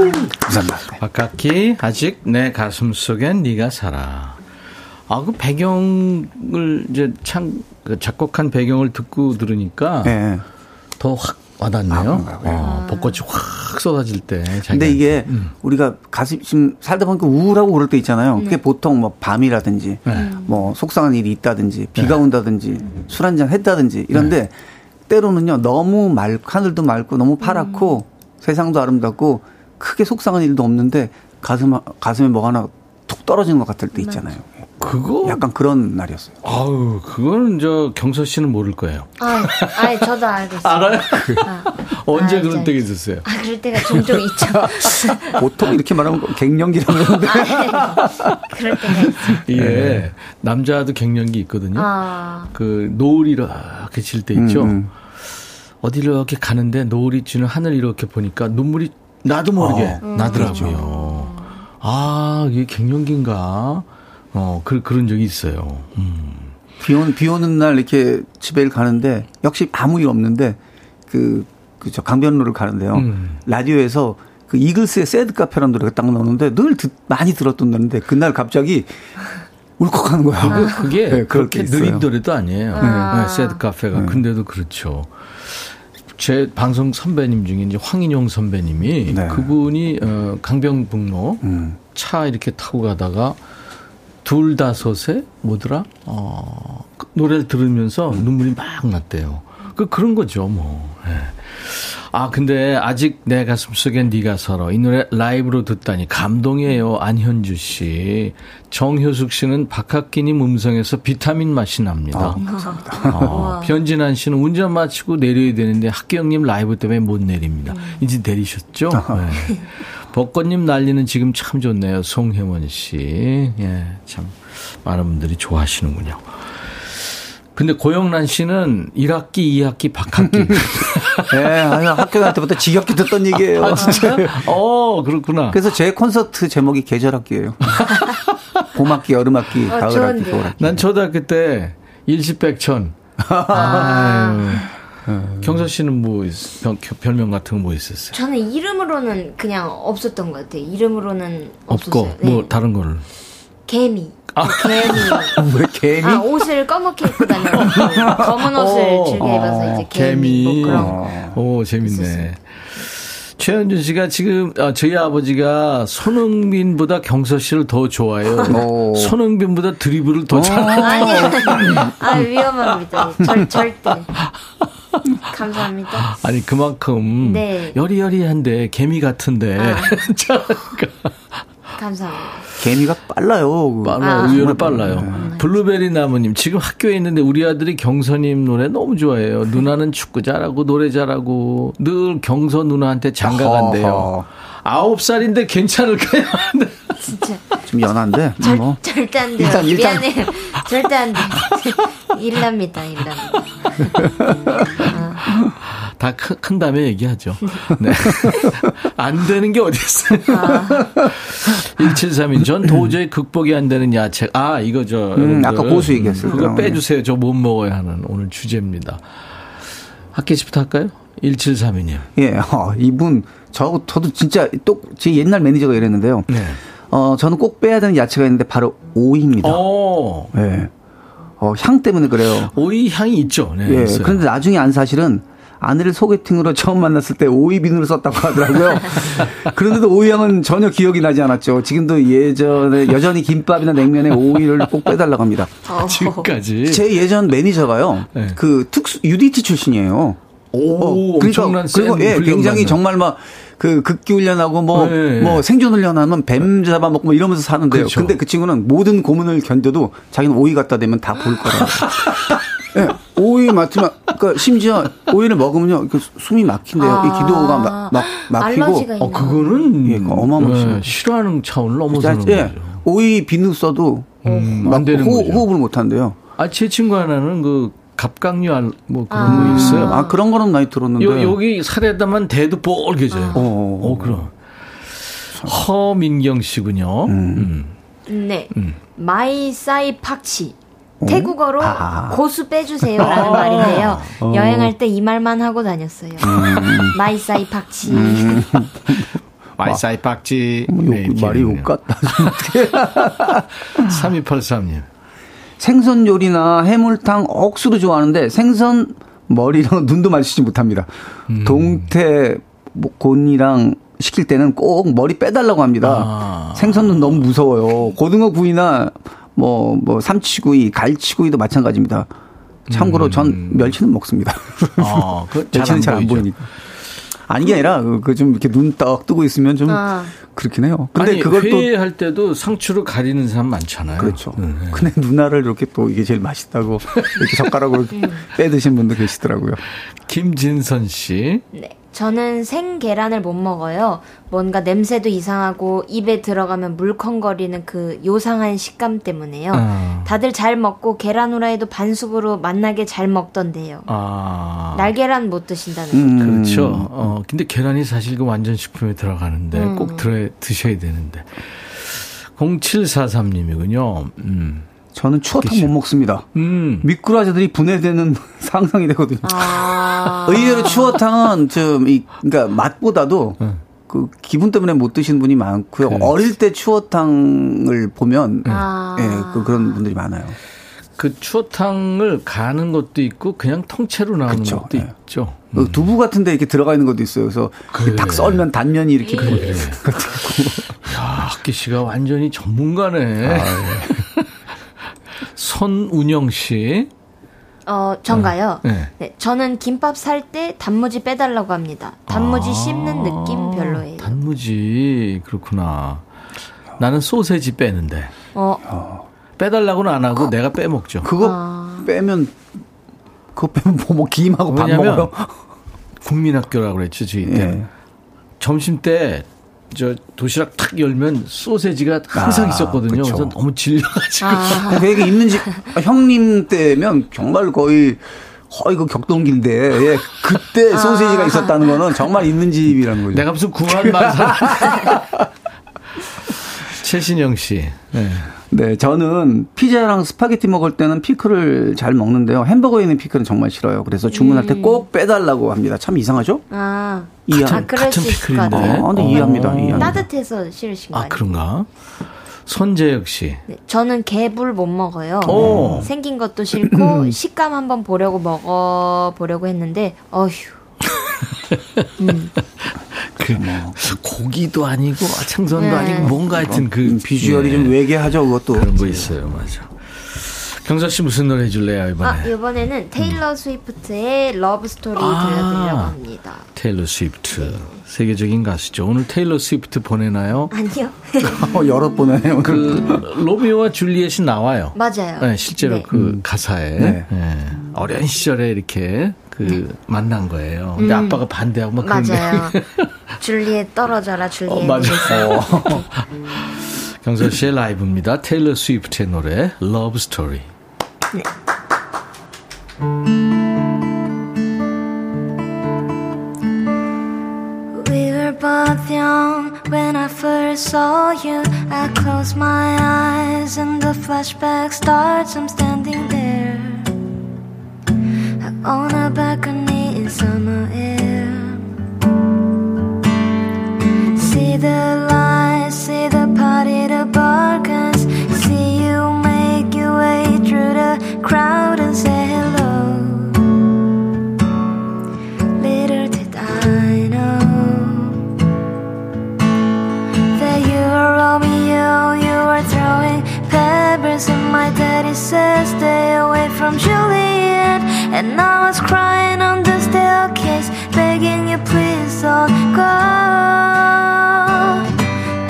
감사합니다. 박학기 아직 내 가슴 속엔 네가 살아. 아 그 배경을 이제 참그 작곡한 배경을 듣고 들으니까 네. 더확 와닿네요. 아? 어, 벚꽃이 확 쏟아질 때. 근데 이게 음. 우리가 가슴 지금 살다 보니까 우울하고 그럴 때 있잖아요. 그게 보통 뭐 밤이라든지 네. 뭐 속상한 일이 있다든지 비가 네. 온다든지 술 한잔 했다든지 이런데 때로는요 너무 맑 하늘도 맑고 너무 파랗고 세상도 아름답고 크게 속상한 일도 없는데 가슴 가슴에 뭐 하나 툭 떨어지는 것 같을 때 있잖아요. 그거 약간 그런 날이었어요. 아우 그거는 저 경서 씨는 모를 거예요. 아, 아니 저도 알고 있어요. 알아요? 아, 언제 아, 그런. 때가 있었어요? 아, 그럴 때가 종종 있죠. 보통 이렇게 말하면 갱년기라고 그러는데 아, 그럴 때가 있어요. 예. 남자도 갱년기 있거든요. 아, 그 노을이 이렇게 질 때 있죠. 음, 음. 어디를 이렇게 가는데 노을이 지는 하늘 이렇게 보니까 눈물이 나도 모르게 어, 나더라고요. 아, 이게 갱년기인가? 어, 그, 그런 적이 있어요. 음. 비 오는, 비 오는 날 이렇게 집에 가는데 역시 아무 일 없는데 그, 그 저 강변로를 가는데요. 음. 라디오에서 그 이글스의 새드 카페라는 노래가 딱 나오는데 늘 듣, 많이 들었던 노래인데 그날 갑자기 울컥하는 거야. 그- 그게 네, 그럴 그렇게. 느린 노래도 아니에요. 아. 네, 새드 카페가. 네. 근데도 그렇죠. 제 방송 선배님 중에 이제 황인용 선배님이 네. 그분이 어, 강병북로 음. 차 이렇게 타고 가다가 둘 다섯에 뭐더라? 어, 그 노래를 들으면서 눈물이 막 났대요. 그 그런 거죠, 뭐. 예. 아, 근데 아직 내 가슴 속엔 네가 살아. 이 노래 라이브로 듣다니 감동이에요. 안현주 씨. 정효숙 씨는 박학기님 음성에서 비타민 맛이 납니다. 어, 변진환 씨는 운전 마치고 내려야 되는데 학교형님 라이브 때문에 못 내립니다. 이제 내리셨죠? 네. 벚꽃님 날리는 지금 참 좋네요. 송혜원 씨. 예, 참 많은 분들이 좋아하시는군요. 근데 고영란 씨는 1학기, 2학기, 박학기. 예, 아니, 학교 다닐 때부터 지겹게 듣던 얘기예요. 아, 진짜? 어, 그렇구나. 그래서 제 콘서트 제목이 계절학기예요. 봄학기, 여름학기, 어, 가을학기, 좋은데. 겨울학기. 난 초등학교 때 일시백천. 아유. 경서 씨는 뭐, 있- 별, 별명 같은 거 뭐 있었어요? 저는 이름으로는 그냥 없었던 것 같아요. 이름으로는 없고. 네. 뭐, 다른 거를. 개미. 개미. 왜 개미? 아, 옷을 검게 입고 다녀요. 검은 옷을 어, 즐겨 입어서 이제 개미. 개미. 뭐 그런 거. 오, 재밌네. 최현준 씨가 지금 아, 저희 아버지가 손흥민보다 경서 씨를 더 좋아해요. 오. 손흥민보다 드리블을 더 잘해요. 아니, 아니. 아, 위험합니다. 절, 절대. 감사합니다. 아니 그만큼 네. 여리여리한데 개미 같은데 아. 감사합니다. 개미가 빨라요. 빨라요. 아. 의외로 빨라요. 빨라요. 블루베리 나무님, 지금 학교에 있는데 우리 아들이 경서님 노래 너무 좋아해요. 누나는 축구 잘하고 노래 잘하고 늘 경서 누나한테 장가 간대요. 아홉 살인데 괜찮을까요? 진짜 좀 연한데 절, 뭐 절대 안 돼요. 일단- 일단- 미안해요. 절대 안 돼. 일납니다. 일납니다. 다큰 다음에 얘기하죠. 네. 안 되는 게 어디 있어요? 아. 1732. 전 도저히 극복이 안 되는 야채. 아, 이거 저. 음. 아까 고수 얘기했어요. 그거 그럼. 빼주세요. 저 못 먹어야 하는 오늘 주제입니다. 학기 씨부터 할까요? 1732님. 예, 어, 이분 저 저도 진짜 또 제 옛날 매니저가 이랬는데요. 네. 어, 저는 꼭 빼야 되는 야채가 있는데 바로 오이입니다. 어. 예. 어, 향 때문에 그래요. 오이 향이 있죠. 네. 예. 있어요. 그런데 나중에 안 사실은 아내를 소개팅으로 처음 만났을 때 오이 비누를 썼다고 하더라고요. 그런데도 오이 향은 전혀 기억이 나지 않았죠. 지금도 예전에 여전히 김밥이나 냉면에 오이를 꼭 빼달라고 합니다. 어. 지금까지. 제 예전 매니저가요. 네. 그 특수 UDT 출신이에요. 오, 어, 엄청난 그리고 센 예, 굉장히. 정말 막 그 극기 훈련하고 뭐뭐 네. 생존 훈련하면 뱀 잡아먹고 뭐 이러면서 사는데요. 그렇죠. 근데 그 친구는 모든 고문을 견뎌도 자기는 오이 갖다 대면 다 볼 거라고. 예, 오이 맡으면 그러니까 심지어 오이를 먹으면요 그 숨이 막힌대요. 아. 이 기도가 막, 막 막히고? 어, 그거는 예, 어마어마하죠. 네, 싫어하는 차원을 넘어서는 예, 거죠. 오이 비누 써도 음, 막안 되는 호, 거죠. 호흡을 못 한대요. 아, 제 친구 하나는 그 갑각류 알, 뭐 그런 아. 거 있어요. 아 그런 거는 많이 들었는데. 요, 여기 살에다만 대도 뻘개져요. 어. 어, 그럼. 허민경 씨군요. 음. 네. ไม่ใส่ผักชี. 태국어로 아. 고수 빼주세요라는 말인데요. 어. 여행할 때 이 말만 하고 다녔어요. 음. ไม่ใส่ผักชี. ไม่ใส่ผักชี. 뭐 네, 욕, 말이 욕 같다. 3283님. 생선 요리나 해물탕 억수로 좋아하는데 생선 머리랑 눈도 마주치지 못합니다. 음. 동태 뭐 곤이랑 시킬 때는 꼭 머리 빼달라고 합니다. 아. 생선은 너무 무서워요. 고등어 구이나 뭐, 뭐, 삼치구이, 갈치구이도 마찬가지입니다. 참고로 음. 전 멸치는 먹습니다. 아, 멸치는 잘 안 보이니까. 아니 게 아니라 그 좀 이렇게 눈딱 뜨고 있으면 좀 아. 그렇긴 해요. 근데 아니, 그걸 또 회할 때도 상추로 가리는 사람 많잖아요. 그렇죠. 네. 근데 누나를 이렇게 또 이게 제일 맛있다고 이렇게 젓가락으로 빼 드신 분도 계시더라고요. 김진선 씨. 네. 저는 생 계란을 못 먹어요. 뭔가 냄새도 이상하고 입에 들어가면 물컹거리는 그 요상한 식감 때문에요. 아. 다들 잘 먹고 계란 후라이도 반숙으로 맛나게 잘 먹던데요. 아. 날계란 못 드신다는 음. 그렇죠. 어, 근데 계란이 사실 그 완전 식품에 들어가는데 음. 꼭 들어, 드셔야 되는데. 0743님이군요. 음. 저는 추어탕 못 먹습니다. 음. 미꾸라지들이 분해되는 상상이 되거든요. 아. 의외로 추어탕은 좀, 이, 그러니까 맛보다도 그 기분 때문에 못 드시는 분이 많고요. 그렇지. 어릴 때 추어탕을 보면 아. 예, 그, 그런 분들이 많아요. 그 추어탕을 가는 것도 있고 그냥 통째로 나오는 그쵸, 것도 예. 있죠. 그 두부 같은데 이렇게 들어가 있는 것도 있어요. 그래서 그래. 딱 썰면 단면이 이렇게 그래. 있고. 야, 학기 씨가 완전히 전문가네. 아, 예. 손운영 씨. 어, 전가요? 네. 네. 저는 김밥 살 때 단무지 빼달라고 합니다. 단무지 씹는 느낌 별로예요. 아, 단무지 그렇구나. 나는 소세지 빼는데 어, 빼달라고는 안 하고 내가 빼먹죠. 그거 아. 빼면 그거 빼면 뭐, 뭐 김하고 밥 먹어요. 국민학교라고 그랬죠 저희 때. 예. 점심 때 저 도시락 탁 열면 소세지가 항상 아, 있었거든요. 그쵸. 그래서 너무 질려가지고. 아, 되게 있는 집 아, 형님 때면 정말 거의 거의 그 격동기인데 예, 그때 소세지가 있었다는 거는 정말 있는 집이라는 거죠. 내가 무슨 구한말 사람. 최신영 씨. 네. 네, 저는 피자랑 스파게티 먹을 때는 피클을 잘 먹는데요. 햄버거에 있는 피클은 정말 싫어요. 그래서 주문할 때 꼭 빼달라고 합니다. 참 이상하죠? 아, 이해. 아, 그럴 수 있을 것 피클인데. 같아요. 어, 근데 이해합니다. 이해합니다. 따뜻해서 싫으신 거 아? 그런가? 손재혁 씨. 네, 저는 개불 못 먹어요. 오. 생긴 것도 싫고 식감 한번 보려고 먹어 보려고 했는데 어휴. 그 고기도 아니고 생선도 네. 아니고 뭔가 하여튼 그 음, 비주얼이 예, 좀 외계하죠, 그것도. 그런 거 있어요, 맞아. 경서 씨 무슨 노래 해줄래요 아, 이번에? 이번에는 테일러 스위프트의 Love Story 아. 들려드리려고 합니다. 테일러 스위프트 세계적인 가수죠. 오늘 테일러 스위프트 보내나요? 아니요. 어, 여러 번 해요. 그 로미오와 줄리엣이 나와요. 맞아요. 네, 실제로 네. 그 가사에 네. 예, 어린 시절에 이렇게 그 만난 거예요. 근데 음. 아빠가 반대하고 막 그런데 맞아요. 줄리엣 떨어져라 줄리엣. 어, 맞아요. 경서 씨의 라이브입니다. 테일러 스위프트의 노래 Love Story. We were both young when I first saw you. I close my eyes and the flashback starts. I'm standing there on a balcony in summer air. See the lights, see the party, the bargains. See you make your way through the crowd and say hello. Little did I know that you were Romeo. You were throwing pebbles, and my daddy says "Stay away from Juliet." And I was crying on the staircase, begging you, please don't go.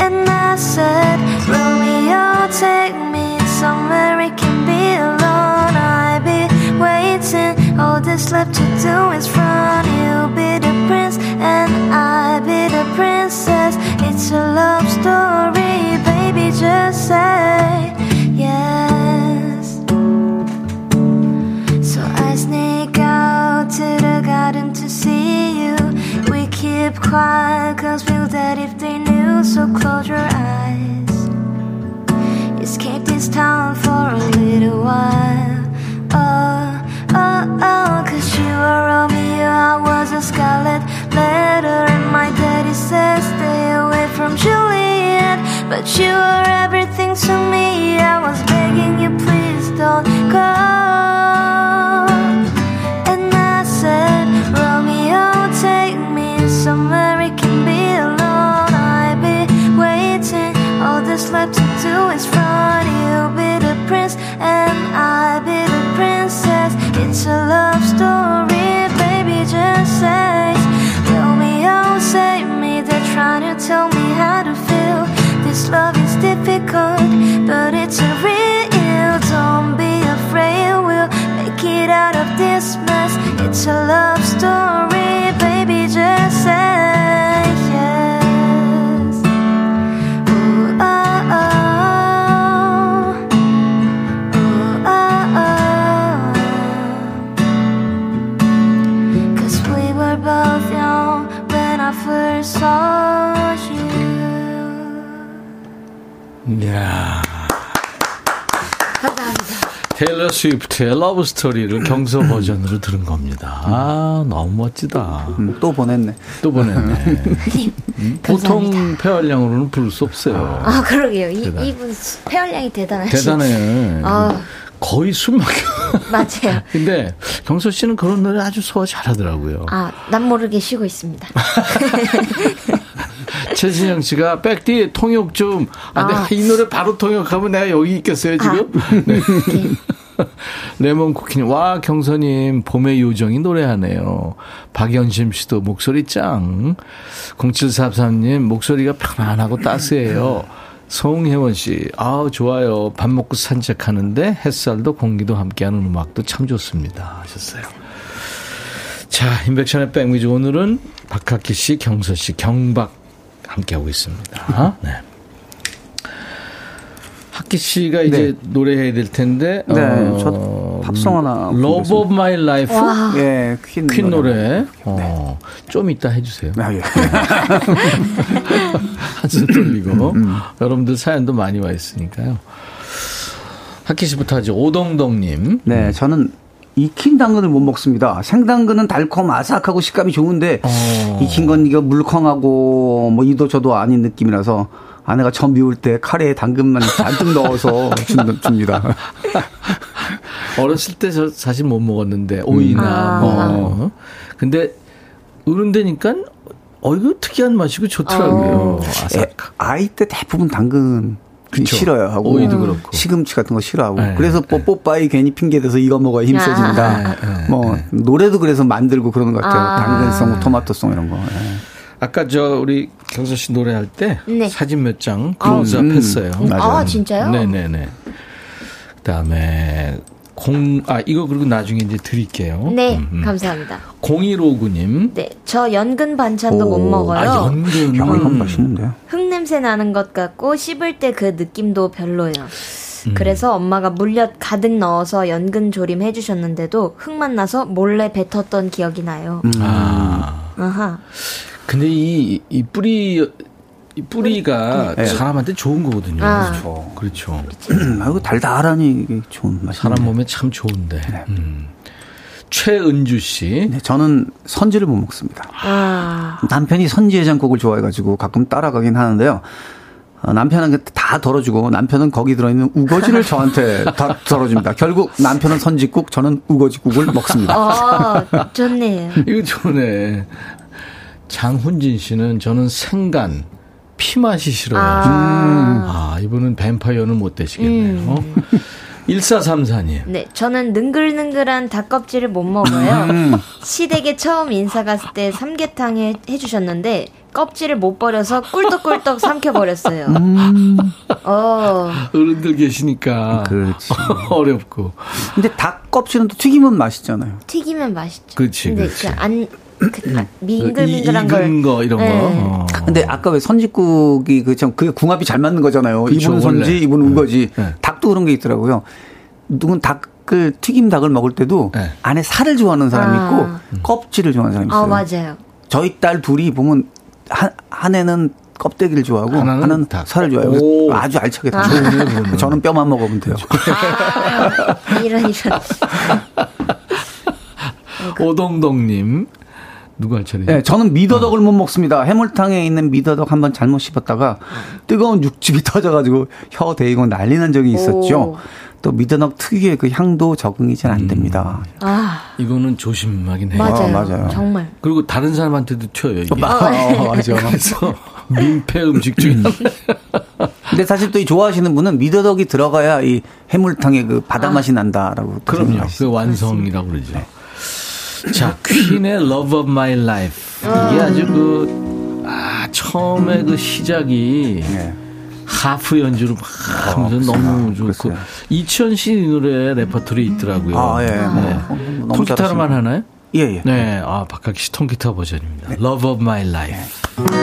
And I said, Romeo, take me somewhere we can be alone. I've been waiting, all that's left to do is run. You'll be the prince, and I'll be the princess. It's a love story, baby, just say quiet cause we'll dead if they knew. So close your eyes. Escape this town for a little while. Oh, oh, oh, cause you were Romeo, I was a scarlet letter. And my daddy says stay away from Juliet. But you were everything to me. I was begging you, please don't go. 스위프트의 Love Story를 경서 버전으로 들은 겁니다. 아, 너무 멋지다. 음, 또 보냈네. 또 보냈네. 음, 보통 폐활량으로는 부를 수 없어요. 아, 그러게요. 이, 대단. 이분 폐활량이 대단하시 대단해. 아. 거의 숨 막혀. 맞아요. 근데 경서 씨는 그런 노래 아주 소화 잘하더라고요. 아, 남 모르게 쉬고 있습니다. 최진영 씨가 백디 통역 좀. 아, 아. 내가 이 노래 바로 통역하면 내가 여기 있겠어요 지금? 네. 레몬 쿠키님, 와 경서님 봄의 요정이 노래하네요. 박연심 씨도 목소리 짱. 0743님 목소리가 편안하고 따스해요. 송혜원 씨, 아우 좋아요. 밥 먹고 산책하는데 햇살도 공기도 함께하는 음악도 참 좋습니다. 하셨어요. 자, 인백션의 백미즈 오늘은 박학기 씨, 경서 씨, 경박 함께하고 있습니다. 네. 학기 씨가 이제 노래해야 될 텐데. 네, 어, 저도 팝송 하나 Love of My Life. 와. 예, 퀸, 퀸 노래. 어, 좀 이따 해주세요. 아, 예. 한숨 돌리고. 음, 여러분들 사연도 많이 와 있으니까요. 학기 씨부터 하죠. 오동동님. 네, 저는 익힌 당근을 못 먹습니다. 생당근은 달콤 아삭하고 식감이 좋은데 어. 익힌 건 이거 물컹하고 뭐 이도 저도 아닌 느낌이라서 아내가 저 미울 때 카레에 당근만 잔뜩 넣어서 준- 줍니다. 어렸을 때 저 사실 못 먹었는데 오이나 아. 뭐. 근데 어른 되니까 어 이거 특이한 맛이고 좋더라고요. 애, 아삭. 아이 때 대부분 당근 그쵸. 싫어요 하고 오이도 그렇고. 시금치 같은 거 싫어하고 네, 그래서 뽀뽀빠이 괜히 핑계 대서 이거 먹어야 힘써진다. 아. 네, 네, 뭐 노래도 그래서 만들고 그러는 것 같아요. 아. 당근송, 토마토송 이런 거. 예. 아까 저 우리 경서 씨 노래할 때 네. 사진 몇장 클로즈업 음. 했어요. 맞아요. 아, 진짜요? 네네네. 그다음에 공, 아, 이거 그리고 나중에 이제 드릴게요. 네, 음, 음. 감사합니다. 0159님. 네, 저 연근 반찬도 못 오. 먹어요. 아, 연근. 야, 이건 음. 맛있는데요. 흙냄새 나는 것 같고 씹을 때 그 느낌도 별로예요. 음. 그래서 엄마가 물엿 가득 넣어서 연근 조림 해주셨는데도 흙만 나서 몰래 뱉었던 기억이 나요. 음. 아. 아하. 근데 이, 이 뿌리, 이 뿌리가 네. 사람한테 좋은 거거든요. 아. 그렇죠. 그렇죠. 음, 아이고 달달하니 이게 좋은 맛이. 사람 몸에 참 좋은데. 음. 최은주 씨. 네, 저는 선지를 못 먹습니다. 아. 남편이 선지 해장국을 좋아해가지고 가끔 따라가긴 하는데요. 어, 남편은 그다 덜어주고 남편은 거기 들어있는 우거지를 저한테 다 덜어줍니다. 결국 남편은 선지국, 저는 우거지국을 먹습니다. 아, 좋네요. 이거 좋네. 장훈진 씨는 저는 생간, 피맛이 싫어요. 아, 아. 이분은 뱀파이어는 못 되시겠네요. 1434님. 네, 저는 능글능글한 닭껍질을 못 먹어요. 시댁에 처음 인사 갔을 때 삼계탕 해, 해주셨는데 껍질을 못 버려서 꿀떡꿀떡 삼켜버렸어요. 어, 어른들 계시니까 그렇지. 어렵고. 근데 닭 껍질은 또 튀기면 맛있잖아요. 튀기면 맛있죠. 그치, 근데 그치. 그 안, 그, 아, 민글민글한 이- 걸. 익은 거 이런 거. 네. 어. 근데 아까 왜 선지국이 그참 그게 궁합이 잘 맞는 거잖아요. 그쵸, 이분은 원래. 선지, 이분은 우거지. 네. 닭도 그런 게 있더라고요. 누군 닭을 튀김 닭을 먹을 때도 네. 안에 살을 좋아하는 사람이 아. 있고 껍질을 좋아하는 사람이 있어요. 아, 맞아요. 저희 딸 둘이 보면 한, 한 애는 껍데기를 좋아하고 하나는 하나는, 닭. 살을 좋아해요. 아주 알차게 다 좋네, 좋아해요. 그거는. 저는 뼈만 먹으면 돼요. 아, 이런, 이런. 오동동님. 누가 할 차례죠? 네, 저는 미더덕을 못 먹습니다. 해물탕에 있는 미더덕 한번 잘못 씹었다가 뜨거운 육즙이 터져가지고 혀 대이고 난리 난 적이 있었죠. 오. 또 미더덕 특유의 그 향도 적응이 잘 음. 안 됩니다. 아, 이거는 조심하긴 해요. 맞아요. 맞아요. 정말. 그리고 다른 사람한테도 튀어요, 이게. 어, 맞아. 그래서 민폐 음식 중에 하나. 근데 사실 또 이 좋아하시는 분은 미더덕이 들어가야 이 해물탕의 그 바다 맛이 난다라고. 또 그럼요. 그 완성이라고 그러죠. 자, 퀸의 Love of My Life. 이게 아주 그, 아, 처음에 그 시작이 네. 하프 연주로 막 하면서 아, 너무 좋고. 이치현 씨 노래 레퍼토리 있더라고요. 아, 예. 네. 어, 너무 통기타로만. 하나요? 예, 예. 네. 아, 박학기 씨 통기타 버전입니다. Love of My Life. Love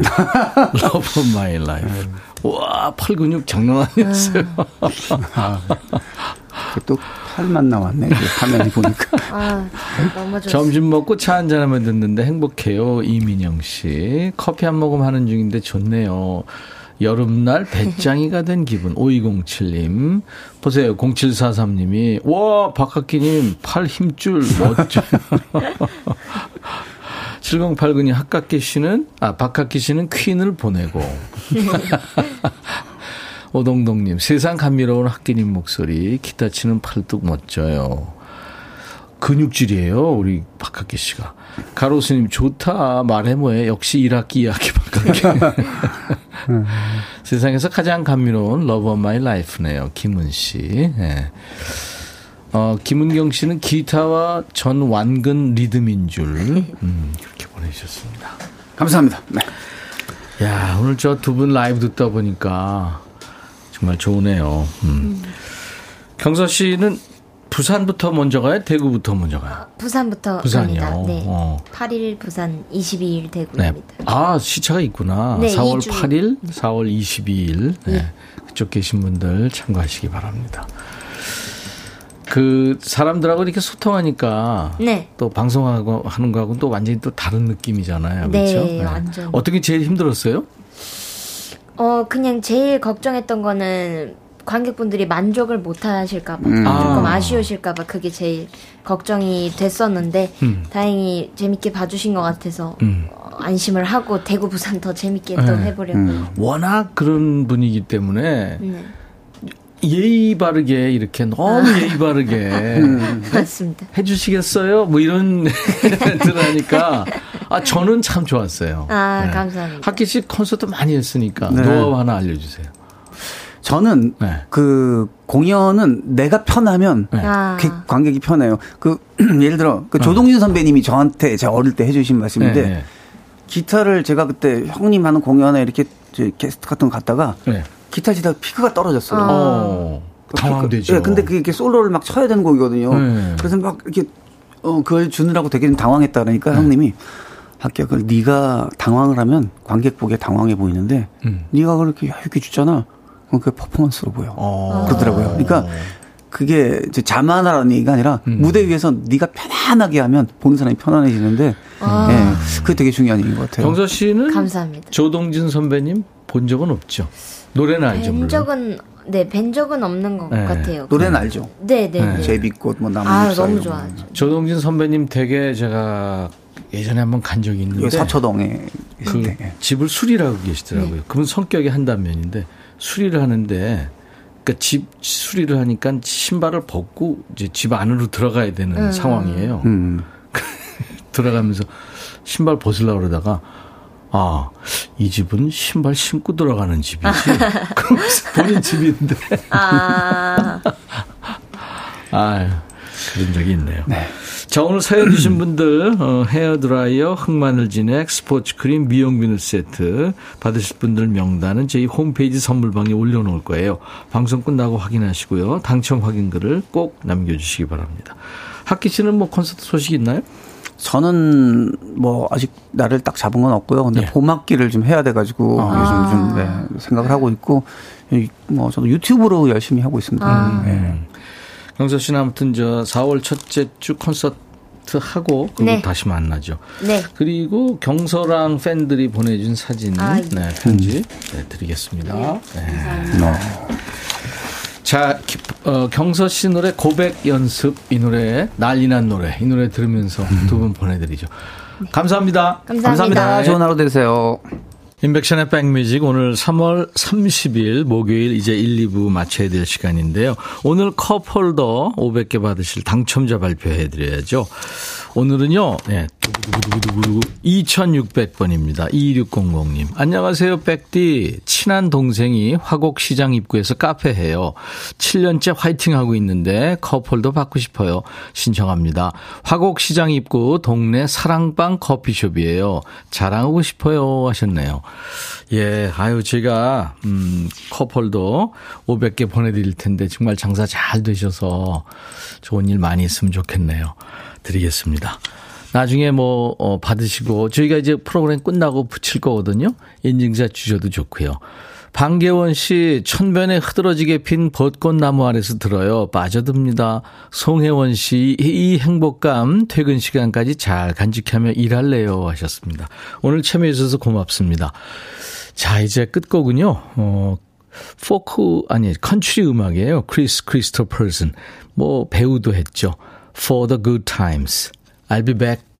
Love of my life. 와, 팔 근육 장난 아니었어요. 또 팔만 나왔네. 화면이 보니까. 아, 점심 먹고 차 한잔 하면 듣는데 행복해요. 이민영 씨. 커피 한 모금 하는 중인데 좋네요. 여름날 배짱이가 된 기분. 5207님. 보세요. 0743님이. 와, 박학기님, 팔 힘줄 멋져. 7089님, 학각기 씨는, 아, 박학기 씨는 퀸을 보내고. 오동동님, 세상 감미로운 학기님 목소리, 기타 치는 팔뚝 멋져요. 근육질이에요, 우리 박학기 씨가. 가로수님, 좋다. 말해 뭐해. 역시 1학기 2학기 박학기. 세상에서 가장 감미로운 Love of My Life네요. 김은 씨. 예. 어, 김은경 씨는 기타와 전 완근 리듬인 줄. 음, 보내주셨습니다. 감사합니다. 네. 야, 오늘 저 두 분 라이브 듣다 보니까 정말 좋으네요. 음. 경서 씨는 부산부터 먼저 가요? 대구부터 먼저 가요? 부산부터 부산이요? 갑니다. 네. 어. 8일 부산, 22일 네. 대구입니다. 아, 시차가 있구나. 네, 4월 이주. 8일, 4월 22일. 네. 예. 그쪽 계신 분들 참고하시기 바랍니다. 그 사람들하고 이렇게 소통하니까 네. 또 방송하고 하는 거하고는 또 완전히 또 다른 느낌이잖아요. 네, 그렇죠? 완전. 어떻게 제일 힘들었어요? 어, 그냥 제일 걱정했던 거는 관객분들이 만족을 못 하실까봐 음. 조금 아. 아쉬우실까봐 그게 제일 걱정이 됐었는데 음. 다행히 재밌게 봐주신 것 같아서 음. 어, 안심을 하고 대구 부산 더 재밌게 또 네. 해보려고 워낙 그런 분위기 때문에 네. 예의 바르게 이렇게 너무 예의 바르게 맞습니다. 해주시겠어요? 뭐 이런 들으니까 아 저는 참 좋았어요. 아 네. 감사합니다. 학기 씨 콘서트 많이 했으니까 네. 노하우 하나 알려주세요. 저는 네. 그 공연은 내가 편하면 네. 아. 그 관객이 편해요. 그 예를 들어 그 조동진 선배님이 저한테 제가 어릴 때 해주신 말씀인데 네, 네. 기타를 제가 그때 형님 하는 공연에 이렇게 저 게스트 같은 거 갔다가 네. 기타 치다가 피크가 떨어졌어요. 아. 어, 당황되죠. 예, 근데 그게 이렇게 솔로를 막 쳐야 되는 곡이거든요. 네. 그래서 막 이렇게 어 그걸 주느라고 되게 좀 당황했다 그러니까 네. 형님이 합격을 네가 당황을 하면 관객 보기에 당황해 보이는데 음. 네가 그렇게 이렇게 주잖아. 그럼 그게 퍼포먼스로 보여. 어. 그러더라고요. 그러니까 그게 이제 자만하라는 얘기가 아니라 음. 무대 위에서 네가 편안하게 하면 보는 사람이 편안해지는데 아. 예, 그게 되게 중요한 얘기인 것 같아요. 경서 씨는 감사합니다. 조동진 선배님 본 적은 없죠. 노래는 알죠. 뵌 물론. 적은 네, 뵌 적은 없는 것 네. 같아요. 노래는 알죠. 네, 네, 네. 네. 제비꽃 뭐 나무 아, 너무 좋아하죠. 거. 조동진 선배님 댁에 제가 예전에 한번 간 적이 있는데 여기 서초동에 그 있을 때. 집을 수리를 하고 계시더라고요. 네. 그분 성격이 한 단면인데 수리를 하는데 그러니까 집 수리를 하니까 신발을 벗고 이제 집 안으로 들어가야 되는 음. 상황이에요. 음. 들어가면서 신발 벗으려고 그러다가 아, 이 집은 신발 신고 들어가는 집이지. 그러면서 본인 집인데. 아, 아 그런 적이 있네요. 네. 자, 오늘 사연 주신 분들, 어, 헤어드라이어, 흑마늘 진액, 스포츠 크림, 미용 비누 세트 받으실 분들 명단은 저희 홈페이지 선물방에 올려놓을 거예요. 방송 끝나고 확인하시고요. 당첨 확인글을 꼭 남겨주시기 바랍니다. 학기 씨는 뭐 콘서트 소식 있나요? 저는 뭐 아직 나를 딱 잡은 건 없고요. 근데 예. 봄학기를 좀 해야 돼가지고 요즘 좀 네, 생각을 하고 있고 이, 뭐 저도 유튜브로 열심히 하고 있습니다. 네. 경서 씨는 아무튼 저 4월 첫째 주 콘서트 하고 그리고 네. 다시 만나죠. 네. 그리고 경서랑 팬들이 보내준 사진, 아, 네, 편지 네, 드리겠습니다. 네. 자, 기- 어, 경서 씨 노래 고백 연습 이 노래 난리난 노래 이 노래 들으면서 두 분 보내드리죠. 감사합니다. 감사합니다. 감사합니다. 좋은 하루 되세요. 인백션의 백뮤직 오늘 3월 30일 목요일 이제 1, 2부 마쳐야 될 시간인데요. 오늘 컵홀더 500개 받으실 당첨자 발표해 드려야죠. 오늘은요, 네, 2600번입니다. 2600님. 안녕하세요, 백디. 친한 동생이 화곡시장 입구에서 카페 해요. 7년째 화이팅 하고 있는데 컵홀더 받고 싶어요. 신청합니다. 화곡시장 입구 동네 사랑방 커피숍이에요. 자랑하고 싶어요. 하셨네요. 예, 아유, 제가, 음, 컵홀더 500개 보내드릴 텐데 정말 장사 잘 되셔서 좋은 일 많이 있으면 좋겠네요. 드리겠습니다. 나중에 뭐, 어, 받으시고, 저희가 이제 프로그램 끝나고 붙일 거거든요. 인증샷 주셔도 좋고요. 방계원 씨, 천변에 흐드러지게 핀 벚꽃나무 아래서 들어요. 빠져듭니다. 송혜원 씨, 이 행복감 퇴근 시간까지 잘 간직하며 일할래요. 하셨습니다. 오늘 참여해주셔서 고맙습니다. 자, 이제 끝곡은요, 어, 포크, 아니, 컨츄리 음악이에요. 크리스 크리스토퍼슨. 뭐, 배우도 했죠. For the good times. I'll be back.